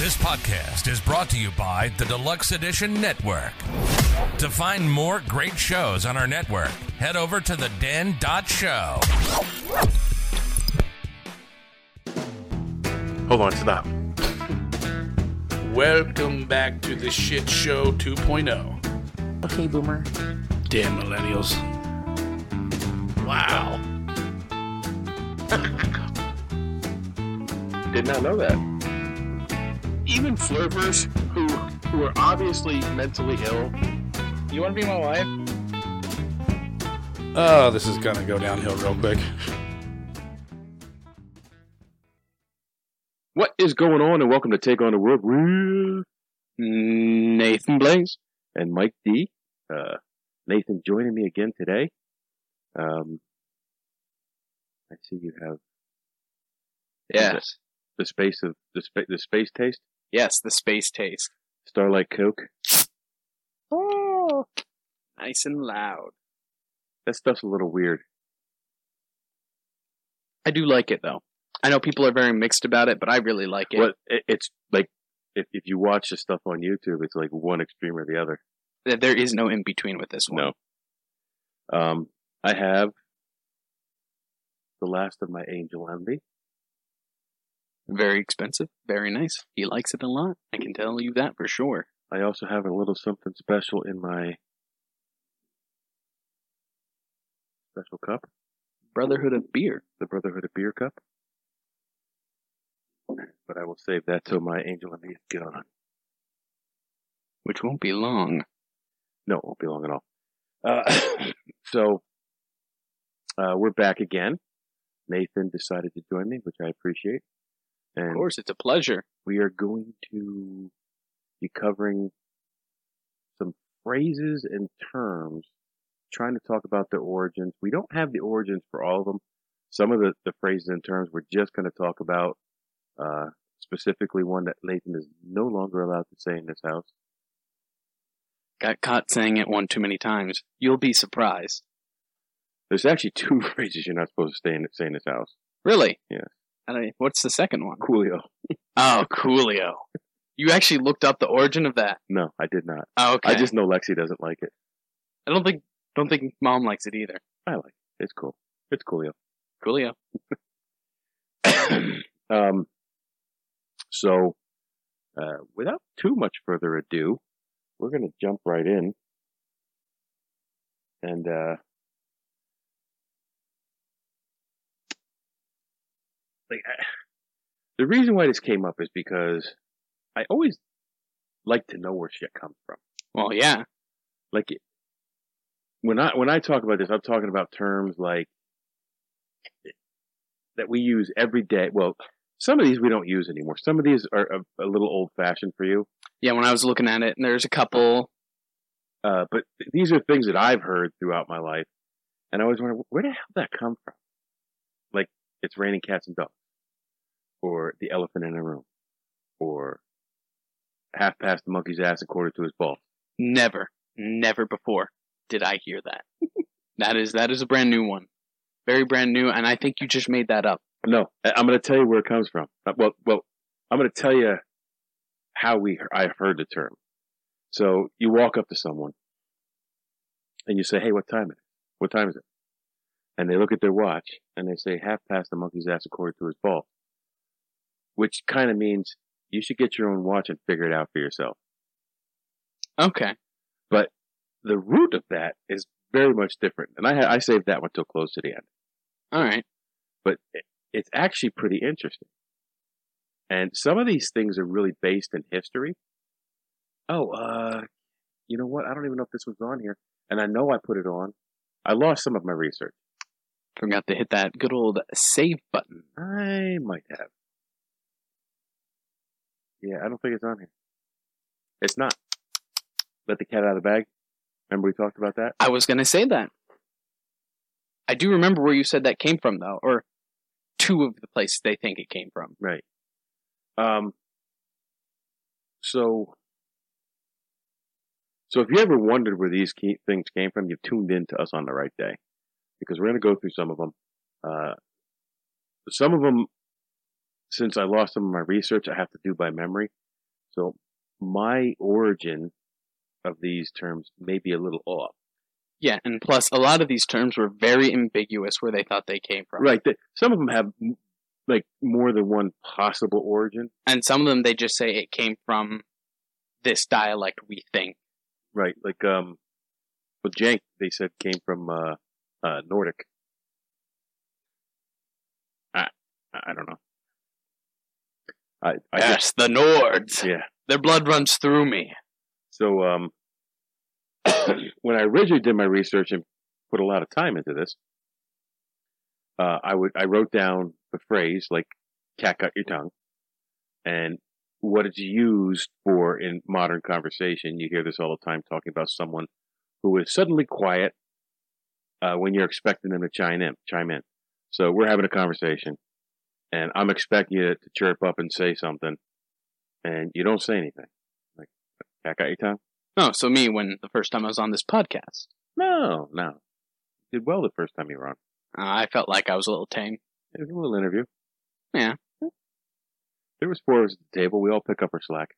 This podcast is brought to you by the Deluxe Edition Network. To find more great shows on our network, head over to the den.show. Hold on, stop. Welcome back to the Shit Show 2.0. Okay, boomer. Damn millennials. Wow. Did not know that. Even flirters who who are obviously mentally ill. You want to be my wife? Oh, this is gonna go downhill real quick. What is going on? And welcome to Take on the World with Nathan Blaze and Mike D. Uh, Nathan joining me again today. Um, I see you have Yes. the space of the space the space taste Yes, the space taste. Starlight Coke. Oh, nice and loud. That stuff's a little weird. I do like it though. I know people are very mixed about it, but I really like it. What it, it's like if if you watch the stuff on YouTube, it's like one extreme or the other. There is no in between with this one. No. Um, I have the last of my Angel Envy. Very expensive, very nice. He likes it a lot. I can tell you that for sure. I also have a little something special in my special cup, Brotherhood of Beer. the Brotherhood of Beer cup. But I will save that till my Angel Envy is gone. Which won't be long. No, it won't be long at all. Uh, so uh, we're back again. Nathan decided to join me, which I appreciate. Of course, it's a pleasure. we are going to be covering some phrases and terms, trying to talk about the origins. We don't have the origins for all of them. Some of the, the phrases and terms we're just going to talk about, uh, specifically one that Nathan is no longer allowed to say in this house. Got caught saying it one too many times. You'll be surprised. There's actually two phrases you're not supposed to stay in, say in this house. Really? Yeah. I don't, what's the second one? Coolio. Oh, Coolio. You actually looked up the origin of that. No, I did not. Oh, okay. I just know Lexi doesn't like it. I don't think don't think mom likes it either. I like it. It's cool. It's Coolio. Coolio. Um, so, uh, without too much further ado, we're going to jump right in. And, uh, like, I, the reason why this came up is because I always like to know where shit comes from. Well, yeah. Like, when I, when I talk about this, I'm talking about terms like, that we use every day. Well, some of these we don't use anymore. Some of these are a, a little old fashioned for you. Yeah, when I was looking at it, and there's a couple. Uh, but these are things that I've heard throughout my life. And I always wonder, where the hell did that come from? Like, it's raining cats and dogs. Or the elephant in the room. Or half past the monkey's ass and quarter to his ball. Never, never before did I hear that. that is that is a brand new one, very brand new, and I think you just made that up. No, I'm going to tell you where it comes from. Uh, Well, well, I'm going to tell you how we I heard the term. So you walk up to someone and you say, "Hey, what time is it? What time is it?" And they look at their watch and they say, "Half past the monkey's ass according to his ball," which kind of means you should get your own watch and figure it out for yourself. Okay, But The root of that is very much different, and I ha- I saved that one till close to the end. all right. but it- it's actually pretty interesting. And some of these things are really based in history. Oh, uh, you know what? I don't even know if this was on here, and I know I put it on. I lost some of my research. Forgot to hit that good old save button. I might have. Yeah, I don't think it's on here. It's not. Let the cat out of the bag. Remember we talked about that? I was gonna say that. I do remember where you said that came from, though, or two of the places they think it came from. Right. Um. So. So if you ever wondered where these key things came from, you've tuned in to us on the right day, because we're going to go through some of them. Uh, some of them, since I lost some of my research, I have to do by memory. So my origin of these terms may be a little off. Yeah, and plus a lot of these terms were very ambiguous where they thought they came from. Right. Some of them have like more than one possible origin. And some of them they just say it came from this dialect we think. Right. Like um, with jank, they said came from uh, uh Nordic. I I don't know. I I yes, the Nords. yeah. Their blood runs through me. So um, when I originally did my research and put a lot of time into this, uh, I would I wrote down the phrase like "cat got your tongue," and what it's used for in modern conversation. You hear this all the time talking about someone who is suddenly quiet uh, when you're expecting them to chime in. Chime in. So we're having a conversation, and I'm expecting you to chirp up and say something, and you don't say anything. Like, cat got your tongue? Oh, so me when the first time I was on this podcast, No, no. You did well the first time you were on. uh, I felt like I was a little tame. It was a little interview. Yeah. There was four of us at the table. We all pick up our slack.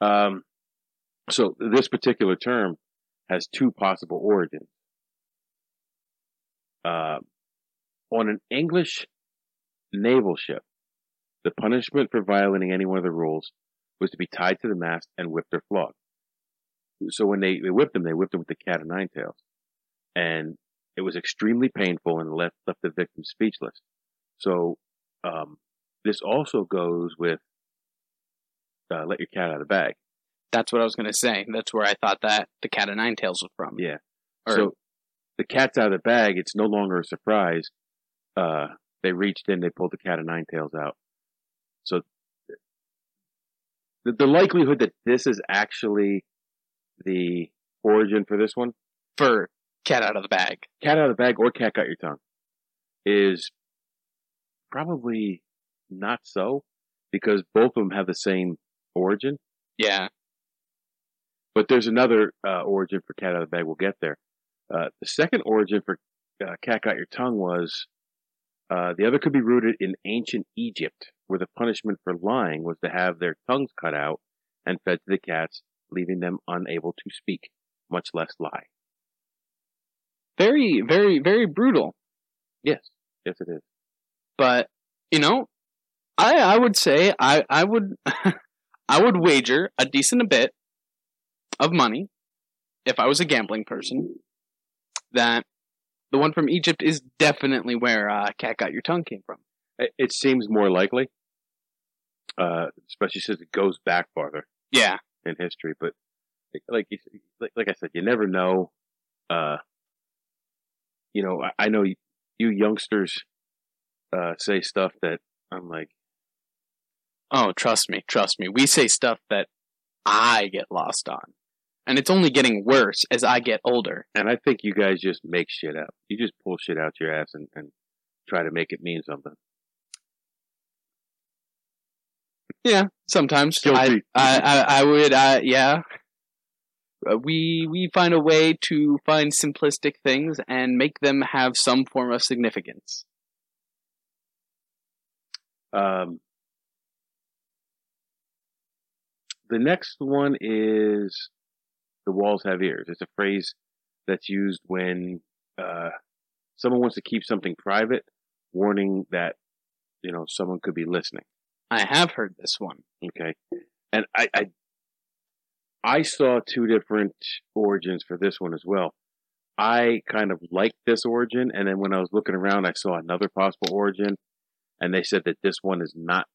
Um, so this particular term has two possible origins. Uh, on an English naval ship, the punishment for violating any one of the rules was to be tied to the mast and whipped or flogged. So when they, they whipped them, they whipped them with the cat of nine tails. And it was extremely painful and left, left the victim speechless. So, um, this also goes with, uh, let your cat out of the bag. That's what I was gonna say. That's where I thought that the cat of nine tails was from. Yeah. Or- so the cat's out of the bag. It's no longer a surprise. Uh, they reached in, they pulled the cat of nine tails out. So the, the likelihood that this is actually the origin for this one, For cat out of the bag. cat out of the bag or cat got your tongue, is probably not so because both of them have the same origin. Yeah. But there's another uh, origin for cat out of the bag. We'll get there. Uh, the second origin for uh, cat got your tongue was uh, the other could be rooted in ancient Egypt, where the punishment for lying was to have their tongues cut out and fed to the cats, leaving them unable to speak, much less lie. Very, very, very brutal. Yes, yes, it is. But, you know, I I would say I, I would I would wager a decent bit of money if I was a gambling person that the one from Egypt is definitely where uh, cat got your tongue came from. It, seems more likely, uh, especially since it goes back farther. Yeah. in history. But like you, like, like I said, you never know. Uh, you know, I, I know you, you youngsters uh, say stuff that I'm like, Oh, trust me, trust me. We say stuff that I get lost on. And it's only getting worse as I get older. and I think you guys just make shit up. You just pull shit out your ass and, and try to make it mean something. Yeah, sometimes I, Guilty. I, I, I would, yeah. Uh, We we find a way to find simplistic things and make them have some form of significance. Um, the next one is the walls have ears. It's a phrase that's used when uh, someone wants to keep something private, warning that you know someone could be listening. I have heard this one. Okay, and I, I I saw two different origins for this one as well. I kind of liked this origin, and then when I was looking around, I saw another possible origin, and they said that this one is not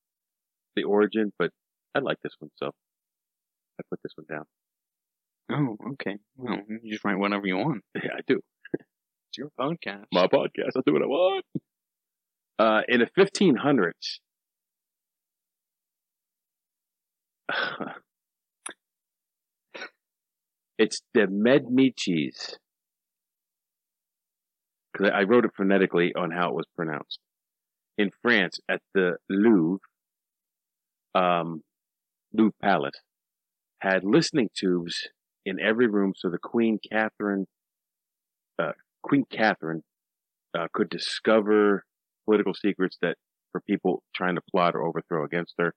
the origin, but I like this one, so I put this one down. Oh, okay. Well, you just write whatever you want. Yeah, I do. It's your podcast. My podcast. I do what I want. Uh, in the 1500s, it's the Medmichis. Because I wrote it phonetically on how it was pronounced. In France, at the Louvre, um, Louvre Palace, had listening tubes in every room so the Queen Catherine, uh, Queen Catherine, uh, could discover political secrets that for people trying to plot or overthrow against her.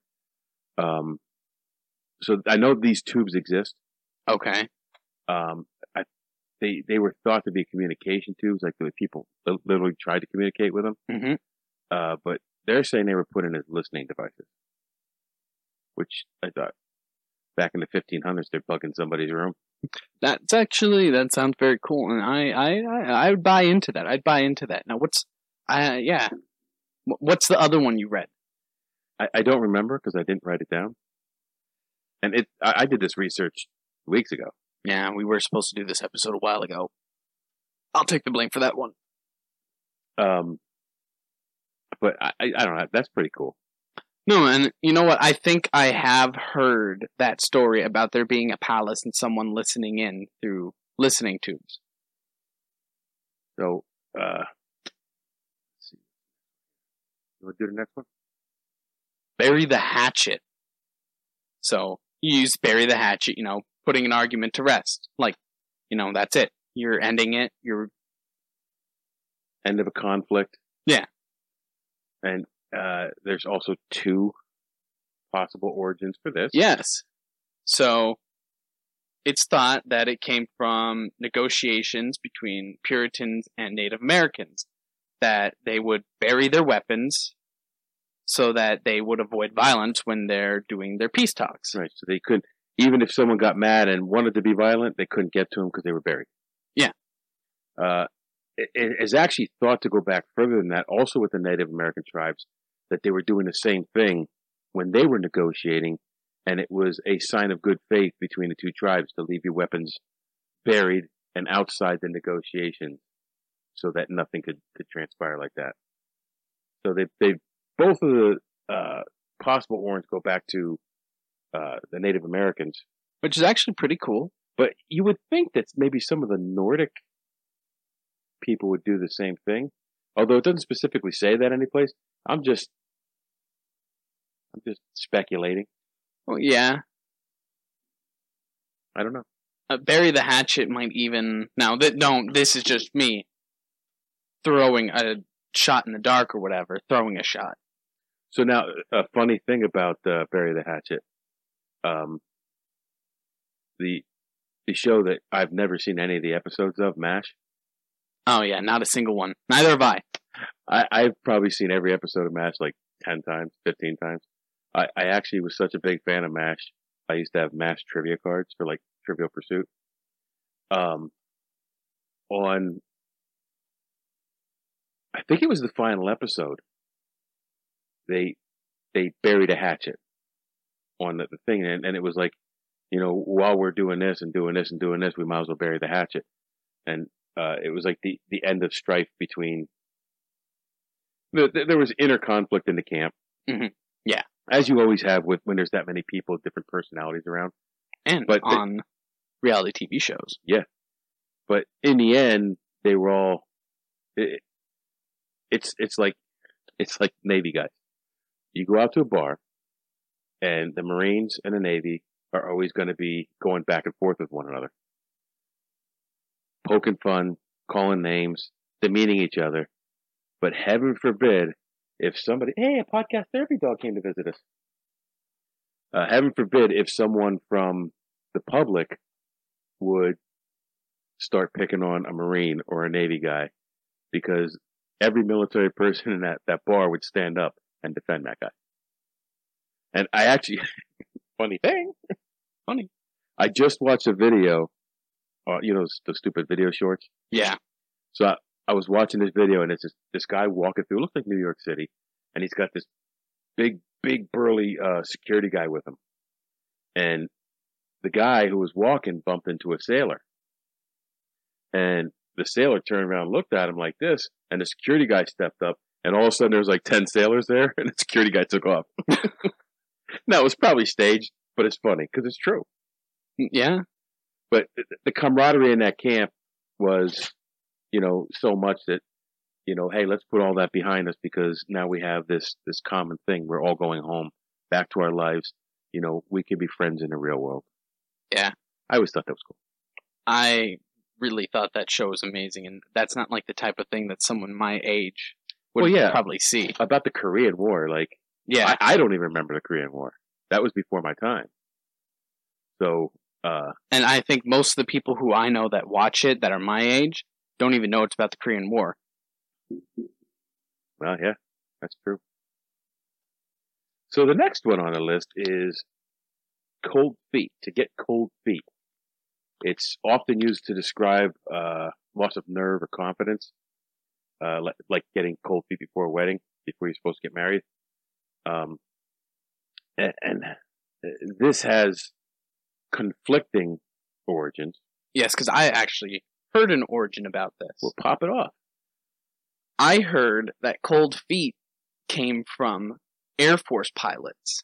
Um, so I know these tubes exist. Okay. Um, I, they they were thought to be communication tubes, like the people literally tried to communicate with them. hmm Uh, but they're saying they were put in as listening devices, which I thought back in the 1500s they're bugging somebody's room. That's actually that sounds very cool, and I I I, I would buy into that. I'd buy into that. Now, what's I yeah, what's the other one you read? I, I don't remember because I didn't write it down. And it I, I did this research weeks ago. Yeah, we were supposed to do this episode a while ago. I'll take the blame for that one. Um, but I I don't know. That's pretty cool. No, and you know what? I think I have heard that story about there being a palace and someone listening in through listening tubes. So, uh, let's see. You want to do the next one? Bury the hatchet. So you use bury the hatchet, you know, putting an argument to rest. Like, you know, that's it. You're ending it. You're End of a conflict. Yeah. And uh, there's also two possible origins for this. Yes. So it's thought that it came from negotiations between Puritans and Native Americans that they would bury their weapons so that they would avoid violence when they're doing their peace talks. Right. So they couldn't, even if someone got mad and wanted to be violent, they couldn't get to them because they were buried. Yeah. Uh, it, it is actually thought to go back further than that, also with the Native American tribes, that they were doing the same thing when they were negotiating, and it was a sign of good faith between the two tribes to leave your weapons buried and outside the negotiations so that nothing could, could transpire like that. So they, they, both of the, uh, possible warrants go back to, uh, the Native Americans. Which is actually pretty cool. But you would think that maybe some of the Nordic people would do the same thing. Although it doesn't specifically say that anyplace. I'm just, I'm just speculating. Well, yeah. I don't know. Uh, bury the hatchet might even now that don't this is just me throwing a shot in the dark or whatever throwing a shot So now, a funny thing about uh, Bury the Hatchet, um, the the show that I've never seen any of the episodes of, Mash. oh yeah not a single one neither have i I, I've probably seen every episode of MASH like 10 times, 15 times. I, I actually was such a big fan of MASH. I used to have MASH trivia cards for like Trivial Pursuit. Um, on, I think it was the final episode. They, they buried a hatchet on the, the thing and, and it was like, you know, while we're doing this and doing this and doing this, we might as well bury the hatchet. And, uh, it was like the, the end of strife between the, the, there was inner conflict in the camp. Mhm. As you always have with when there's that many people, different personalities around. and But the- on reality tv shows Yeah, But in the end, they were all. It, it's it's like it's like Navy guys. You go out to a bar, and the Marines and the Navy are always going to be going back and forth with one another, poking fun, calling names, demeaning each other. But heaven forbid if somebody, hey, a podcast therapy dog came to visit us. Uh, heaven forbid if someone from the public would start picking on a Marine or a Navy guy because every military person in that, that bar would stand up and defend that guy. And I actually, funny thing, funny. I just watched a video, uh, you know, the stupid video shorts. yeah So I, I was watching this video and it's this, this guy walking through, it looks like New York City, and he's got this big, big burly, uh, security guy with him. And the guy who was walking bumped into a sailor. And the sailor turned around and looked at him like this, and the security guy stepped up, and all of a sudden there was like 10 sailors there, and the security guy took off. now it was probably staged, but it's funny because it's true. yeah But the camaraderie in that camp was, you know, so much that, you know, hey, let's put all that behind us because now we have this, this common thing. We're all going home back to our lives. You know, we can be friends in the real world. Yeah. I always thought that was cool. i really thought that show was amazing and that's not like the type of thing that someone my age would Well, yeah. probably see About the Korean War, like, yeah I, I don't even remember the Korean War. That was before my time. So, uh, And I think most of the people who I know that watch it that are my age don't even know it's about the Korean War. well, yeah, that's true. So the next one on the list is cold feet. To get cold feet, it's often used to describe uh, loss of nerve or confidence, uh, like, like getting cold feet before a wedding, before you're supposed to get married. Um, and, and this has conflicting origins. Yes, because I actually heard an origin about this. We'll pop it off. I heard that cold feet came from Air Force pilots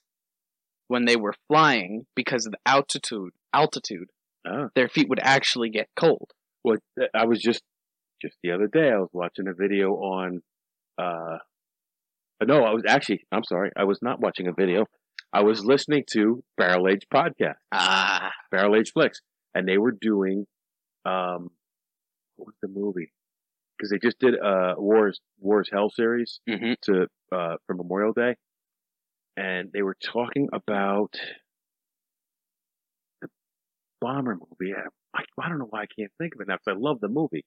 when they were flying because of the altitude. Altitude, Ah. their feet would actually get cold. Well, I was just just the other day. I was watching a video on. Uh, no, I was actually. I'm sorry. I was not watching a video. I was listening to Barrel Age podcast, Ah, Barrel Age Flicks, and they were doing. Um, what was the movie? Because they just did uh Wars Wars Hell series hmm to uh for Memorial Day, and they were talking about the bomber movie. I, I don't know why I can't think of it now because I love the movie.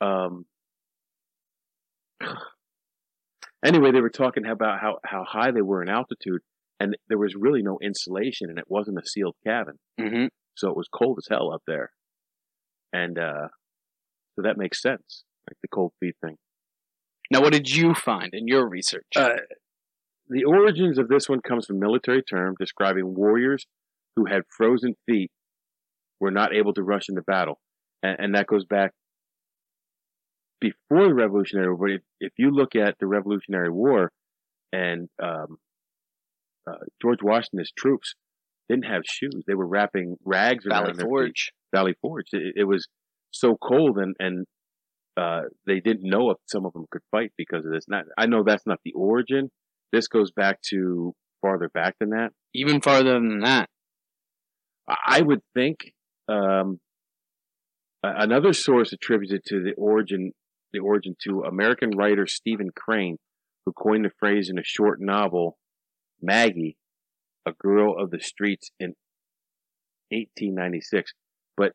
Um. Anyway, they were talking about how how high they were in altitude, and there was really no insulation, and it wasn't a sealed cabin, hmm so it was cold as hell up there. And uh, so that makes sense, like the cold feet thing. Now, what did you find in your research? Uh, the origins of this one comes from military term describing warriors who had frozen feet were not able to rush into battle, and, and that goes back before the Revolutionary War. If, if you look at the Revolutionary War and um, uh, George Washington's troops didn't have shoes; they were wrapping rags around Valley their feet. Forge. Valley Forge. It, it was so cold, and and uh, they didn't know if some of them could fight because of this. Not, I know that's not the origin. This goes back to farther back than that. Even farther than that. I would think um, another source attributes it to the origin the origin to American writer Stephen Crane, who coined the phrase in a short novel, Maggie, a girl of the streets in 1896. But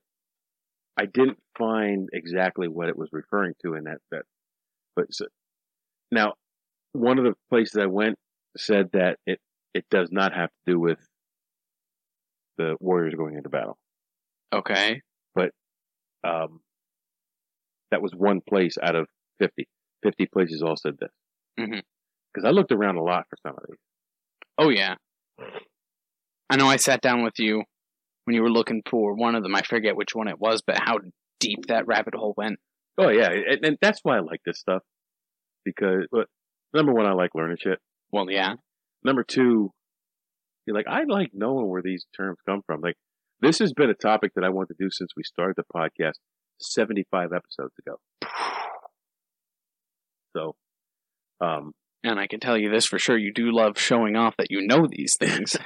I didn't find exactly what it was referring to in that. that but so, now, one of the places I went said that it it does not have to do with the warriors going into battle. Okay. But um, that was one place out of 50. 50 places all said this. Because I looked around a lot for some of these. Oh yeah. I know I sat down with you when you were looking for one of them. I forget which one it was, but how deep that rabbit hole went. Oh yeah, and, and that's why I like this stuff. Because, number one, I like learning shit. Well, yeah. Number two, you're like, I like knowing where these terms come from. Like, this has been a topic that I want to do since we started the podcast 75 episodes ago. So, um, And I can tell you this for sure: you do love showing off that you know these things.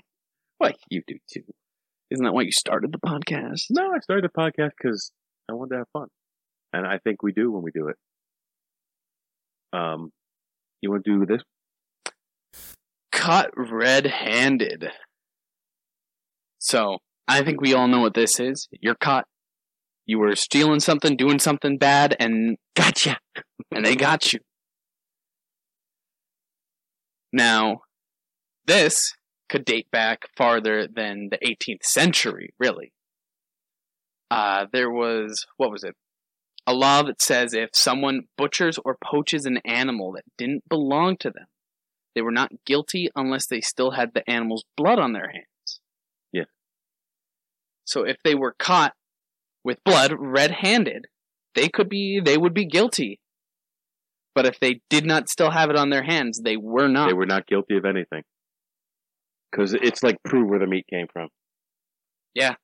well, you do too. Isn't that why you started the podcast? No, I started the podcast because I wanted to have fun, and I think we do when we do it. Um, you want to do this? Caught red-handed. So I think we all know what this is. You're caught. You were stealing something, doing something bad, and gotcha. And they got you. Now, this could date back farther than the 18th century, really. Uh, there was, what was it? A law that says if someone butchers or poaches an animal that didn't belong to them, they were not guilty unless they still had the animal's blood on their hands. Yeah. So if they were caught with blood red-handed, they could be they would be guilty. But if they did not still have it on their hands, they were not. They were not guilty of anything because it's like prove where the meat came from. Yeah.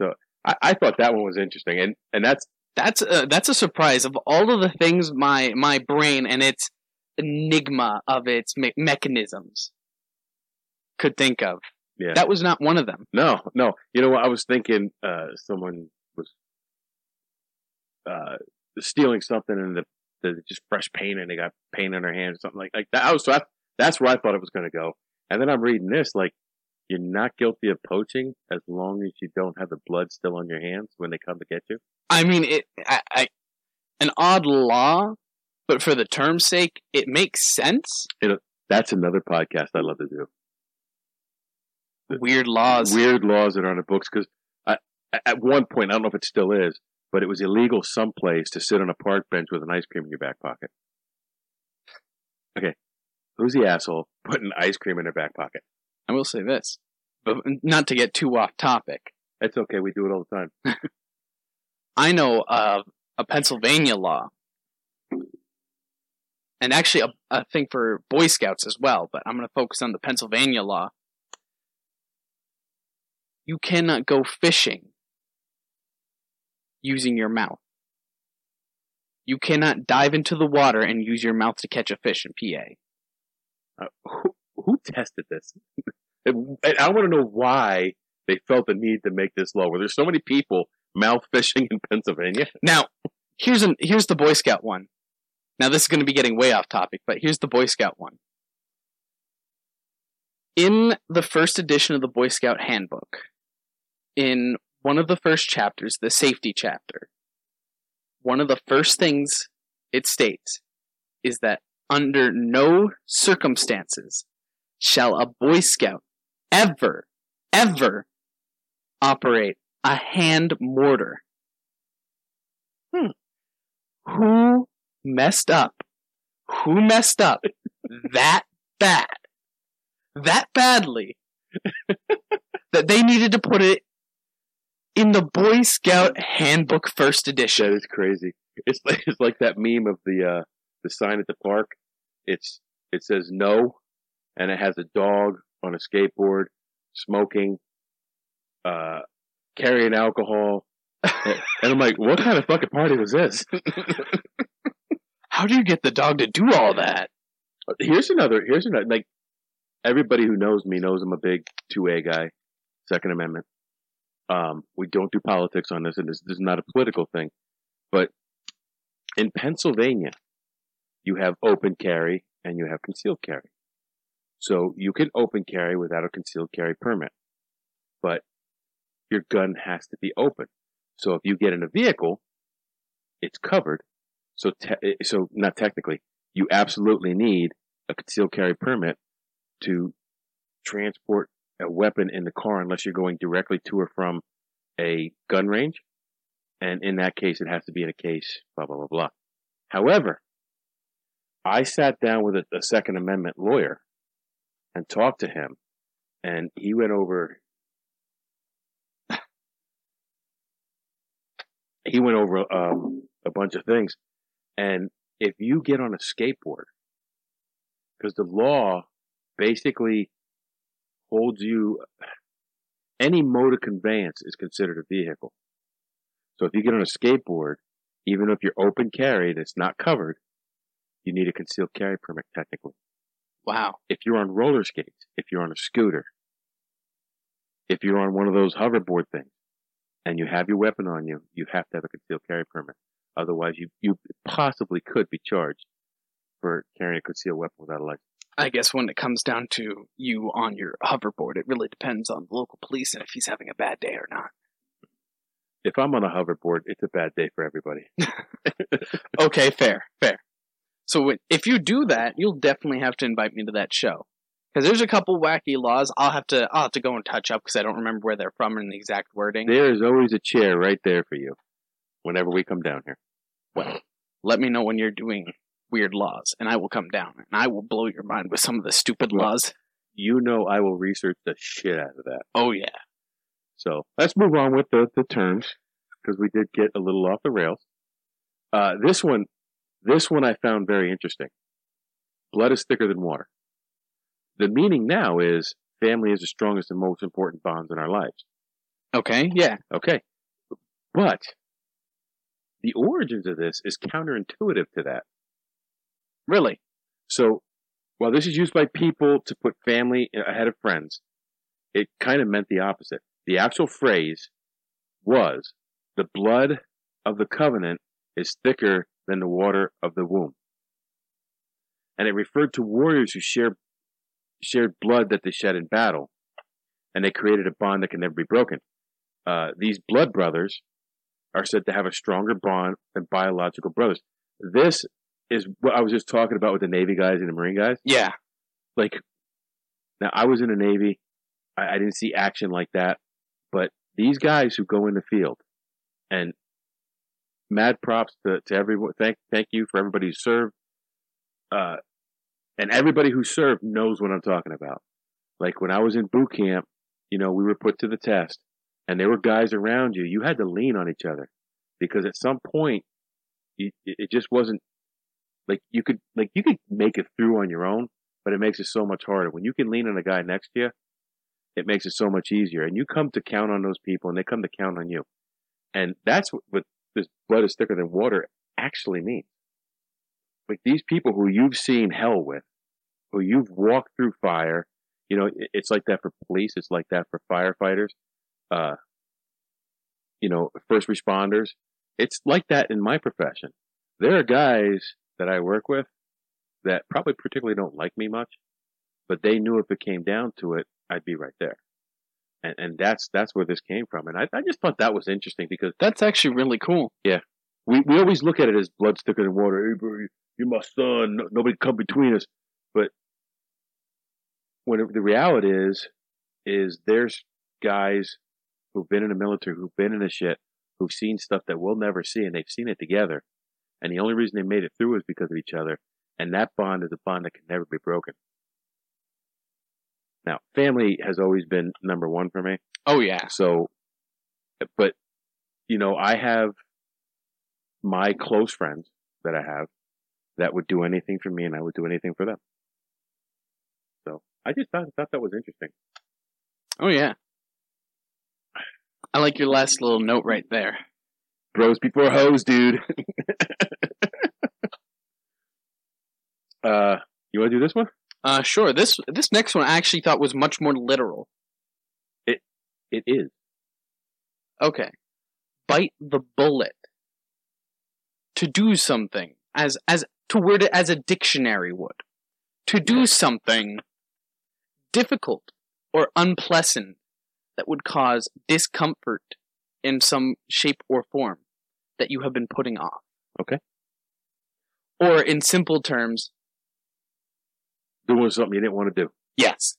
So I, I thought that one was interesting, and and that's That's a, that's a surprise of all of the things my my brain and its enigma of its me- mechanisms could think of. yeah. That was not one of them. No, no. You know what? I was thinking uh, someone was uh, stealing something and the, the just fresh paint and they got paint on their hands or something like, like that. I was so I, that's where I thought it was going to go. And then I'm reading this like you're not guilty of poaching as long as you don't have the blood still on your hands when they come to get you. I mean, it. I, I an odd law, but for the term's sake, it makes sense. It, That's another podcast I love to do. Weird laws. Weird laws that are on the books because at one point, I don't know if it still is, but it was illegal someplace to sit on a park bench with an ice cream in your back pocket. Okay, who's the asshole putting ice cream in their back pocket? I will say this, but not to get too off topic. It's okay. We do it all the time. I know of a Pennsylvania law, and actually a, a thing for Boy Scouts as well, but I'm going to focus on the Pennsylvania law. You cannot go fishing using your mouth. You cannot dive into the water and use your mouth to catch a fish in PA. Uh, who, who tested this? and I want to know why they felt the need to make this law. Were there so many people mouth fishing in Pennsylvania? Now, here's an here's the Boy Scout one. Now this is going to be getting way off topic, but here's the Boy Scout one. In the first edition of the Boy Scout Handbook, in one of the first chapters, the safety chapter, one of the first things it states is that under no circumstances shall a Boy Scout ever, ever operate a hand mortar. Hmm. Who messed up? Who messed up that bad? That badly that they needed to put it in the Boy Scout Handbook First Edition. is crazy. It's like, it's like that meme of the uh, the sign at the park. It's it says no, and it has a dog on a skateboard smoking, uh, carrying alcohol, and I'm like, what kind of fucking party was this? How do you get the dog to do all that? Here's another. Here's another. Like everybody who knows me knows I'm a big two A guy, Second Amendment. Um, we don't do politics on this, and this, this is not a political thing. But in Pennsylvania, you have open carry and you have concealed carry. So you can open carry without a concealed carry permit, but your gun has to be open. So if you get in a vehicle, it's covered. So, te- so not technically, you absolutely need a concealed carry permit to transport a weapon in the car unless you're going directly to or from a gun range. And in that case, it has to be in a case, blah, blah, blah, blah. However, I sat down with a, a Second Amendment lawyer and talked to him, and he went over. he went over um, a bunch of things, and if you get on a skateboard, because the law basically holds you any mode of conveyance is considered a vehicle. So if you get on a skateboard, even if you're open carry that's not covered, you need a concealed carry permit technically. Wow. If you're on roller skates, if you're on a scooter, if you're on one of those hoverboard things and you have your weapon on you, you have to have a concealed carry permit. Otherwise you, you possibly could be charged for carrying a concealed weapon without a license. I guess when it comes down to you on your hoverboard, it really depends on the local police and if he's having a bad day or not. If I'm on a hoverboard, it's a bad day for everybody. Okay, fair, fair. So if you do that, you'll definitely have to invite me to that show. Because there's a couple wacky laws I'll have to I'll have to go and touch up because I don't remember where they're from and the exact wording. There is always a chair right there for you whenever we come down here. Well, let me know when you're doing weird laws, and I will come down and I will blow your mind with some of the stupid Well- laws. You know I will research the shit out of that. Oh yeah. So let's move on with the, the terms because we did get a little off the rails. Uh, this one, this one I found very interesting. Blood is thicker than water. The meaning now is family is the strongest and most important bonds in our lives. Okay. Yeah. Okay. But the origins of this is counterintuitive to that. Really. So while this is used by people to put family ahead of friends, it kind of meant the opposite. The actual phrase was the blood of the covenant is thicker than the water of the womb. And it referred to warriors who shared, shared blood that they shed in battle. and they created a bond that can never be broken. Uh, these blood brothers are said to have a stronger bond than biological brothers. This is what I was just talking about with the Navy guys and the Marine guys. Yeah. Like, now I was in the Navy, I, I didn't see action like that, but these guys who go in the field, and mad props to, to everyone. Thank thank you for everybody who served. Uh, and everybody who served knows what I'm talking about. Like when I was in boot camp, you know, we were put to the test and there were guys around you. You had to lean on each other because at some point it just wasn't like you could, like you could make it through on your own, but it makes it so much harder. When you can lean on a guy next to you, it makes it so much easier. And you come to count on those people and they come to count on you. And that's what this blood is thicker than water actually means. Like these people who you've seen hell with, who you've walked through fire, you know, it's like that for police. It's like that for firefighters, uh, you know, first responders. It's like that in my profession. There are guys that I work with that probably particularly don't like me much, but they knew if it came down to it, I'd be right there. And, and that's, that's where this came from. And I, I just thought that was interesting because That's actually really cool. Yeah, we, we always look at it as blood thicker than water. Hey, bro, you're my son. No, nobody come between us. But when it, the reality is, is there's guys who've been in the military, who've been in the shit, who've seen stuff that we'll never see, and they've seen it together. And the only reason they made it through is because of each other. And that bond is a bond that can never be broken. Now, family has always been number one for me. Oh yeah. So, but, you know, I have my close friends that I have that would do anything for me and I would do anything for them. So I just thought, thought that was interesting. Oh yeah. I like your last little note right there. Bros before hoes, dude. uh, you want to do this one? Uh, sure. This this next one I actually thought was much more literal. It it is. Okay. Bite the bullet. To do something as as to word it as a dictionary would. To do something difficult or unpleasant that would cause discomfort in some shape or form that you have been putting off. Okay. Or in simple terms, Doing something you didn't want to do. yes.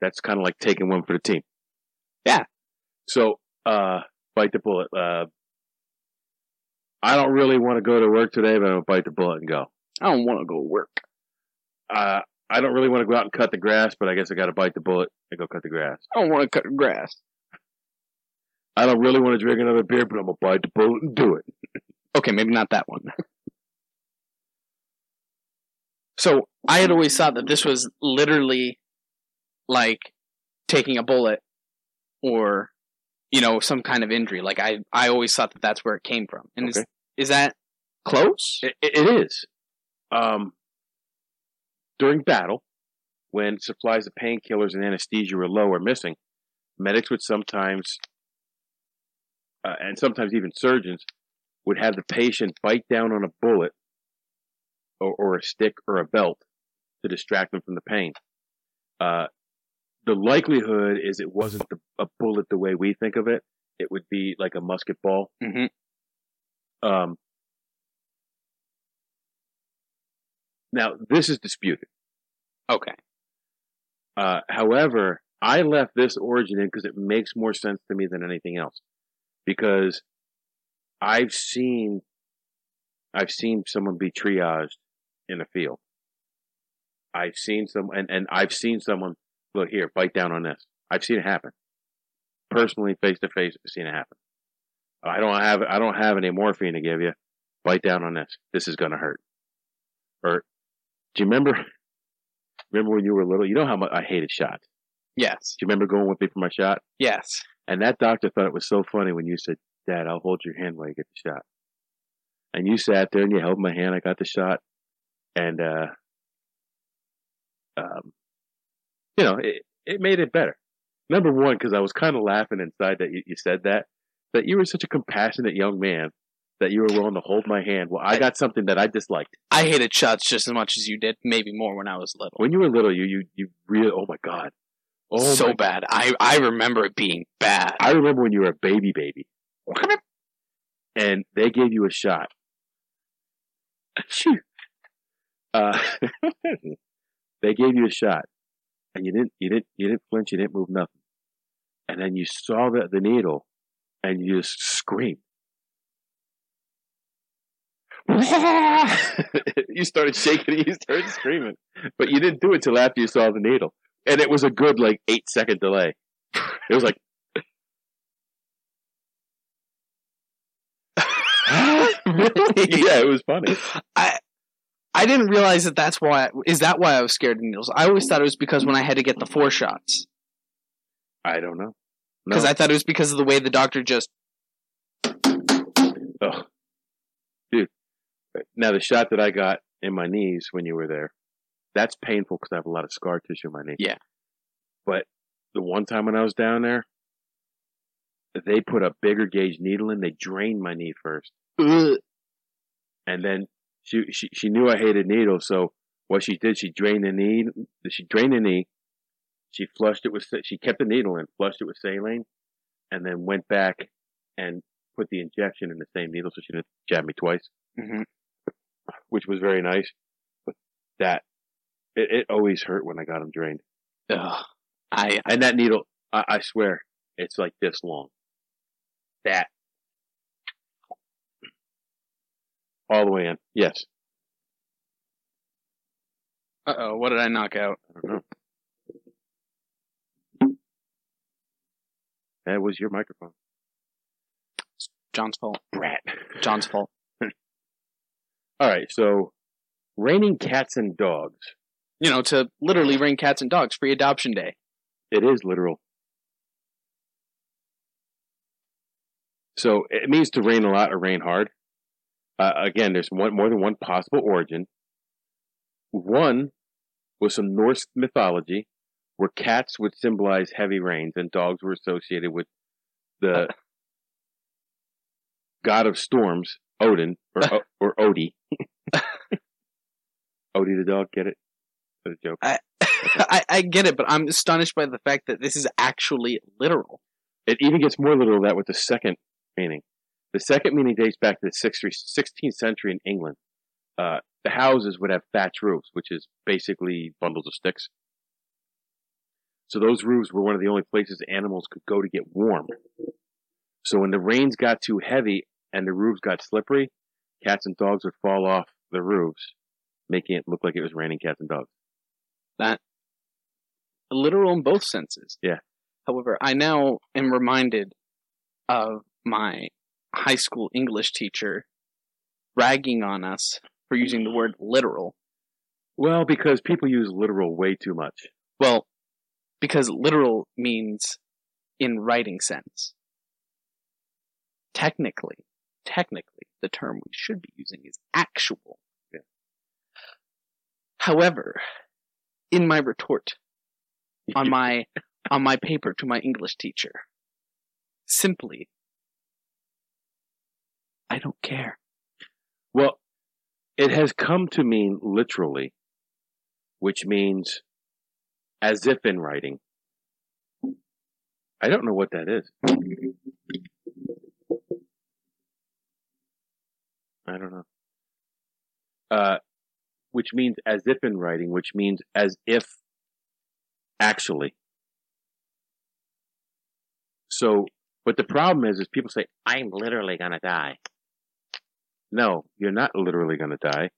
That's kind of like taking one for the team. Yeah. So, uh, bite the bullet. Uh, I don't really want to go to work today, but I'm gonna bite the bullet and go. I don't want to go to work. Uh, I don't really want to go out and cut the grass, but I guess I got to bite the bullet and go cut the grass. I don't want to cut the grass. I don't really want to drink another beer, but I'm gonna bite the bullet and do it. Okay, maybe not that one. so I had always thought that this was literally like taking a bullet or you know some kind of injury. Like I, I always thought that that's where it came from. And Okay. is is that close? It, it is. Um, during battle, when supplies of painkillers and anesthesia were low or missing, medics would sometimes, uh, and sometimes even surgeons, would have the patient bite down on a bullet or, or a stick or a belt to distract them from the pain. Uh, the likelihood is it wasn't the, a bullet the way we think of it. It would be like a musket ball. hmm Um, now, this is disputed. Okay. Uh, however, I left this origin in because it makes more sense to me than anything else. Because I've seen, I've seen someone be triaged in a field. I've seen some, and, and I've seen someone, look here, bite down on this. I've seen it happen. Personally, face to face, I've seen it happen. I don't have, I don't have any morphine to give you. Bite down on this. This is gonna hurt. Or, do you remember, remember when you were little? You know how much I hated shots. Yes. Do you remember going with me for my shot? Yes. And that doctor thought it was so funny when you said, Dad, I'll hold your hand while you get the shot. And you sat there and you held my hand. I got the shot. And, uh, um, you know, it, it made it better. Number one, because I was kind of laughing inside that you, you said that, that you were such a compassionate young man that you were willing to hold my hand. Well, I got something that I disliked. I hated shots just as much as you did, maybe more when I was little. When you were little, you, you, you really, oh my God. Oh so bad. I I remember it being bad. I remember when you were a baby, baby, and they gave you a shot. Achoo. Uh, they gave you a shot, and you didn't, you didn't, you didn't flinch, you didn't move nothing, and then you saw the the needle, and you just screamed. you started shaking, you started screaming, but you didn't do it till after you saw the needle, and it was a good like eight second delay. It was like. yeah, it was funny. I didn't realize that that's why. Is that why I was scared of needles? I always thought it was because when I had to get the four shots. I don't know. Because I thought it was because of the way the doctor just. oh, dude. Now the shot that I got in my knees when you were there, that's painful because I have a lot of scar tissue in my knee. Yeah. But the one time when I was down there, they put a bigger gauge needle in. They drained my knee first, Ugh. and then she she she knew I hated needles, so what she did, she drained the knee. She drained the knee. She flushed it with. She kept the needle in, flushed it with saline, and then went back and put the injection in the same needle, so she didn't jab me twice, Mhm. which was very nice. But that it, it always hurt when I got them drained, Ugh. I and that needle, I, I swear, it's like this long. That all the way in. Yes, Uh oh, what did I knock out? I don't know. That was your microphone, John's fault. brat. John's fault. All right, so raining cats and dogs. You know, to literally rain cats and dogs free adoption day. It is literal. So it means to rain a lot or rain hard. Uh, again, there's one, more than one possible origin. One was some Norse mythology, where cats would symbolize heavy rains and dogs were associated with the god of storms, Odin or or Odie. Odie the dog, get it? That's a joke. I, I get it, but I'm astonished by the fact that this is actually literal. It even gets more literal that with the second meaning. The second meaning dates back to the 16th century in England. Uh, the houses would have thatch roofs, which is basically bundles of sticks. So those roofs were one of the only places animals could go to get warm. So when the rains got too heavy and the roofs got slippery, cats and dogs would fall off the roofs, making it look like it was raining cats and dogs. That literal in both senses. Yeah. However, I now am reminded of my high school English teacher ragging on us for using the word literal. Well, because people use literal way too much. Well, because literal means in writing sense. Technically, technically, the term we should be using is actual. Yeah. However, in my retort on my on my paper to my English teacher, simply, I don't care. Well, it has come to mean literally, which means as if in writing. I don't know what that is. I don't know. Uh, which means as if in writing, which means as if actually. So, but the problem is, is people say, I'm literally gonna die. No, you're not literally going to die.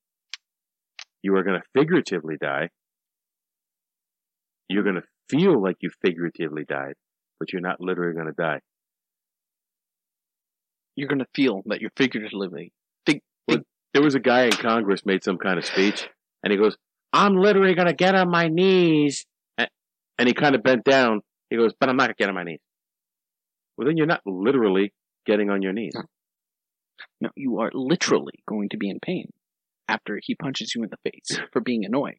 You are going to figuratively die. You're going to feel like you figuratively died, but you're not literally going to die. You're gonna feel that you're figuratively. There was a guy in Congress made some kind of speech, and he goes, "I'm literally going to get on my knees," and, and he kind of bent down. He goes, "But I'm not going to get on my knees." Well, then you're not literally getting on your knees. No. You are literally going to be in pain after he punches you in the face for being annoying.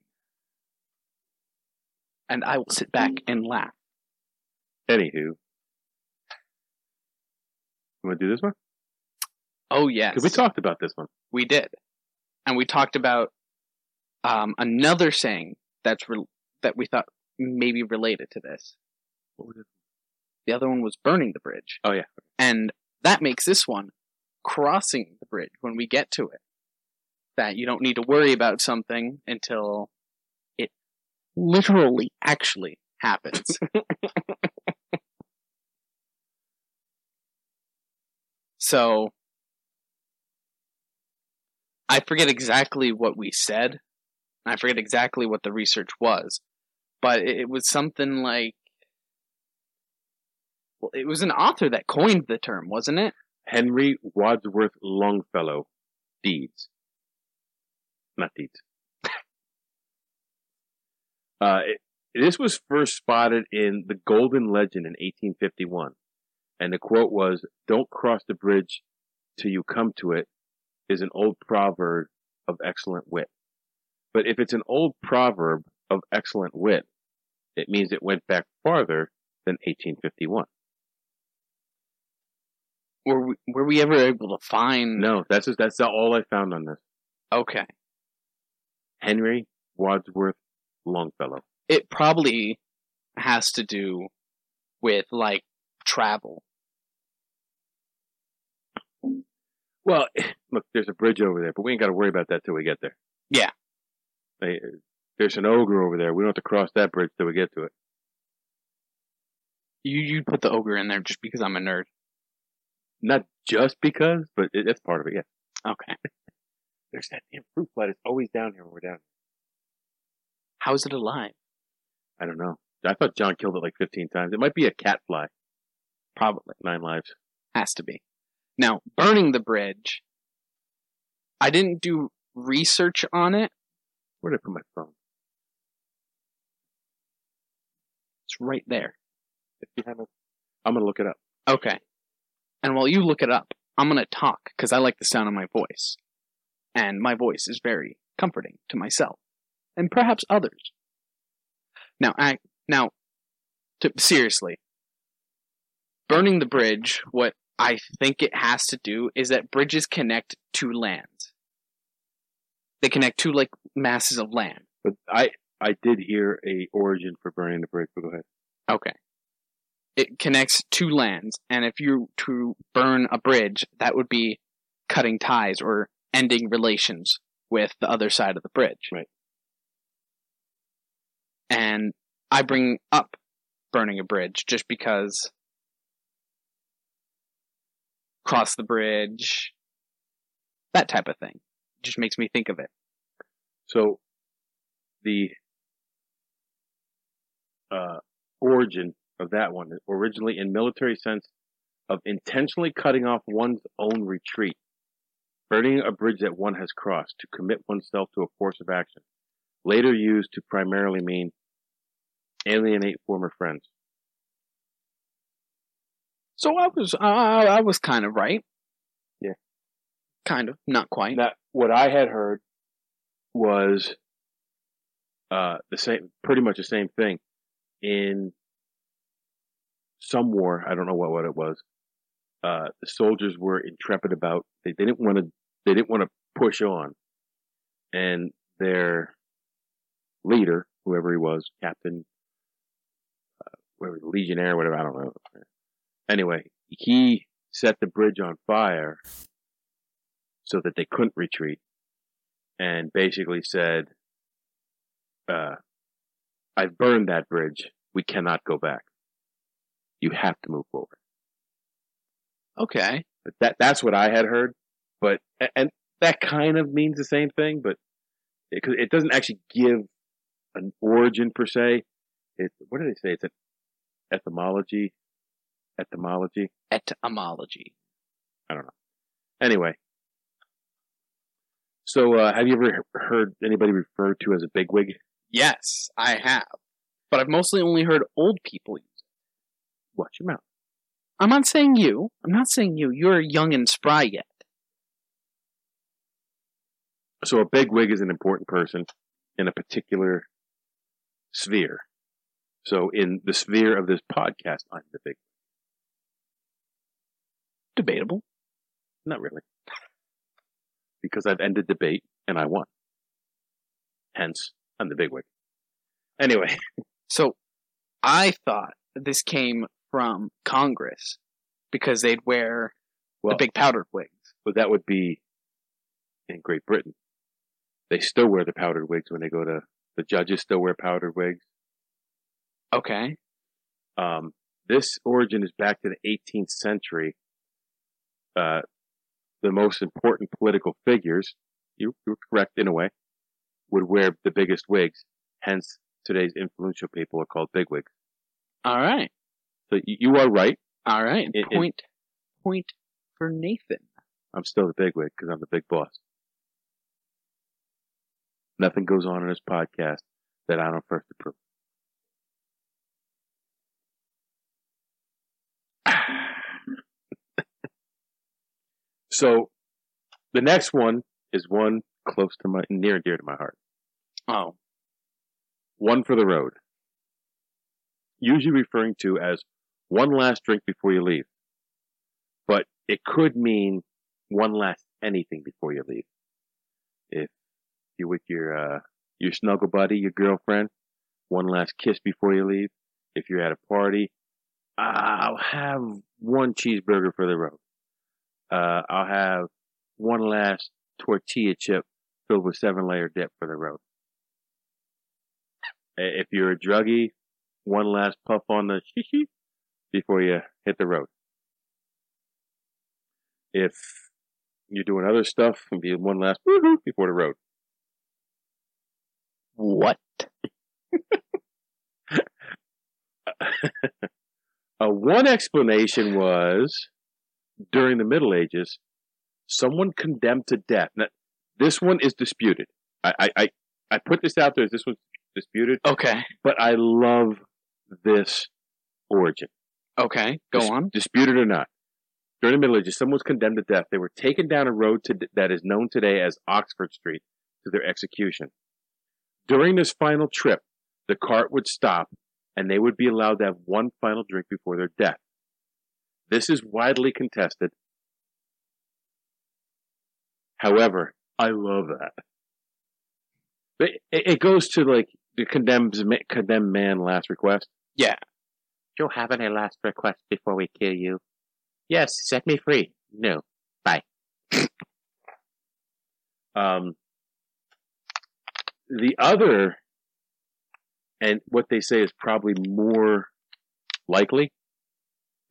And I will sit back and laugh. Anywho, you want to do this one? Oh yes, Because we talked about this one. We did, and we talked about um, another saying that's re- that we thought maybe related to this. What was it? The other one was burning the bridge. Oh, yeah. And that makes this one crossing the bridge when we get to it. That you don't need to worry about something until it literally actually happens. so I forget exactly what we said. I forget exactly what the research was, but it, it was something like well, it was an author that coined the term, wasn't it? Henry Wadsworth Longfellow. Deeds. Not deeds. uh, it, this was first spotted in The Golden Legend in 1851. And the quote was, Don't cross the bridge till you come to it, is an old proverb of excellent wit. But if it's an old proverb of excellent wit, it means it went back farther than 1851. Were we, were we ever able to find? No, that's just, that's all I found on this. Okay. Henry Wadsworth Longfellow. It probably has to do with like travel. Well, look, there's a bridge over there, but we ain't got to worry about that till we get there. Yeah. They, there's an ogre over there. We don't have to cross that bridge till we get to it. You you put the ogre in there just because I'm a nerd. Not just because, but it, it's part of it. Yeah. Okay. There's that damn fruit fly that's always down here when we're down. How is it alive? I don't know. I thought John killed it like 15 times. It might be a cat fly. Probably. Nine lives. Has to be. Now, burning the bridge. I didn't do research on it. Where did I put my phone? It's right there. If you haven't, I'm gonna look it up. Okay. And while you look it up, I'm going to talk because I like the sound of my voice. And my voice is very comforting to myself and perhaps others. Now, I, now, to, seriously, burning the bridge, what I think it has to do is that bridges connect two lands. They connect two like masses of land. But I, I did hear a origin for burning the bridge. But go ahead. Okay. It connects two lands, and if you to burn a bridge, that would be cutting ties or ending relations with the other side of the bridge. Right. And I bring up burning a bridge just because cross the bridge, that type of thing. Just makes me think of it. So, the uh, origin of that one, originally in military sense of intentionally cutting off one's own retreat, burning a bridge that one has crossed to commit oneself to a course of action, later used to primarily mean alienate former friends. So I was, uh, I was kind of right. Yeah. Kind of, not quite. Now, what I had heard was uh, the same, pretty much the same thing in some war. I don't know what what it was. Uh, the soldiers were intrepid about. They, they didn't want to. They didn't want to push on, and their leader, whoever he was, captain, uh, whatever, legionnaire, whatever. I don't know. Anyway, he set the bridge on fire so that they couldn't retreat, and basically said, uh, "I've burned that bridge. We cannot go back." You have to move forward. Okay. But that that's what I had heard, but and that kind of means the same thing, but it, it, doesn't actually give an origin per se. It what do they say? It's an etymology. Etymology. Etymology. I don't know. Anyway, so uh, have you ever heard anybody referred to as a bigwig? Yes, I have, but I've mostly only heard old people Watch your mouth. I'm not saying you. I'm not saying you. You're young and spry yet. So a big wig is an important person in a particular sphere. So in the sphere of this podcast, I'm the big. Debatable. Not really. Because I've ended debate and I won. Hence, I'm the big wig. Anyway. So I thought this came from Congress because they'd wear Well, the big powdered wigs. but that would be in Great Britain. They still wear the powdered wigs when they go to the judges. Still wear powdered wigs. Okay. Um, this origin is back to the 18th century. Uh, the most important political figures, you, you're correct in a way, would wear the biggest wigs. Hence, today's influential people are called bigwigs. All right. So you, are right. All right. It- it- point point for Nathan. I'm still the bigwig because I'm the big boss. Nothing goes on in this podcast that I don't first approve. so, the next one is one close to my near and dear to my heart. Oh. One for the road. Usually referring to as one last drink before you leave. But it could mean one last anything before you leave. If you're with your, uh, your snuggle buddy, your girlfriend, one last kiss before you leave. If you're at a party, I'll have one cheeseburger for the road. Uh, I'll have one last tortilla chip filled with seven layer dip for the road. If you're a druggie, one last puff on the shishi before you hit the road. If you're doing other stuff, be one last woohoo before the road. What? Uh, one explanation was during the Middle Ages, someone condemned to death. Now, this one is disputed. I, I, I, put this out there as this was disputed, Okay. but I love this origin. Okay. Go Dis- on. Disputed or not. During the Middle Ages, someone was condemned to death. They were taken down a road to, that is known today as Oxford Street to their execution. During this final trip, the cart would stop and they would be allowed to have one final drink before their death. This is widely contested. However, I love that. But it, it goes to like the condemned, condemned man last request. Yeah. Do you have any last request before we kill you? Yes, set me free. No. Bye. um, the other, and what they say is probably more likely,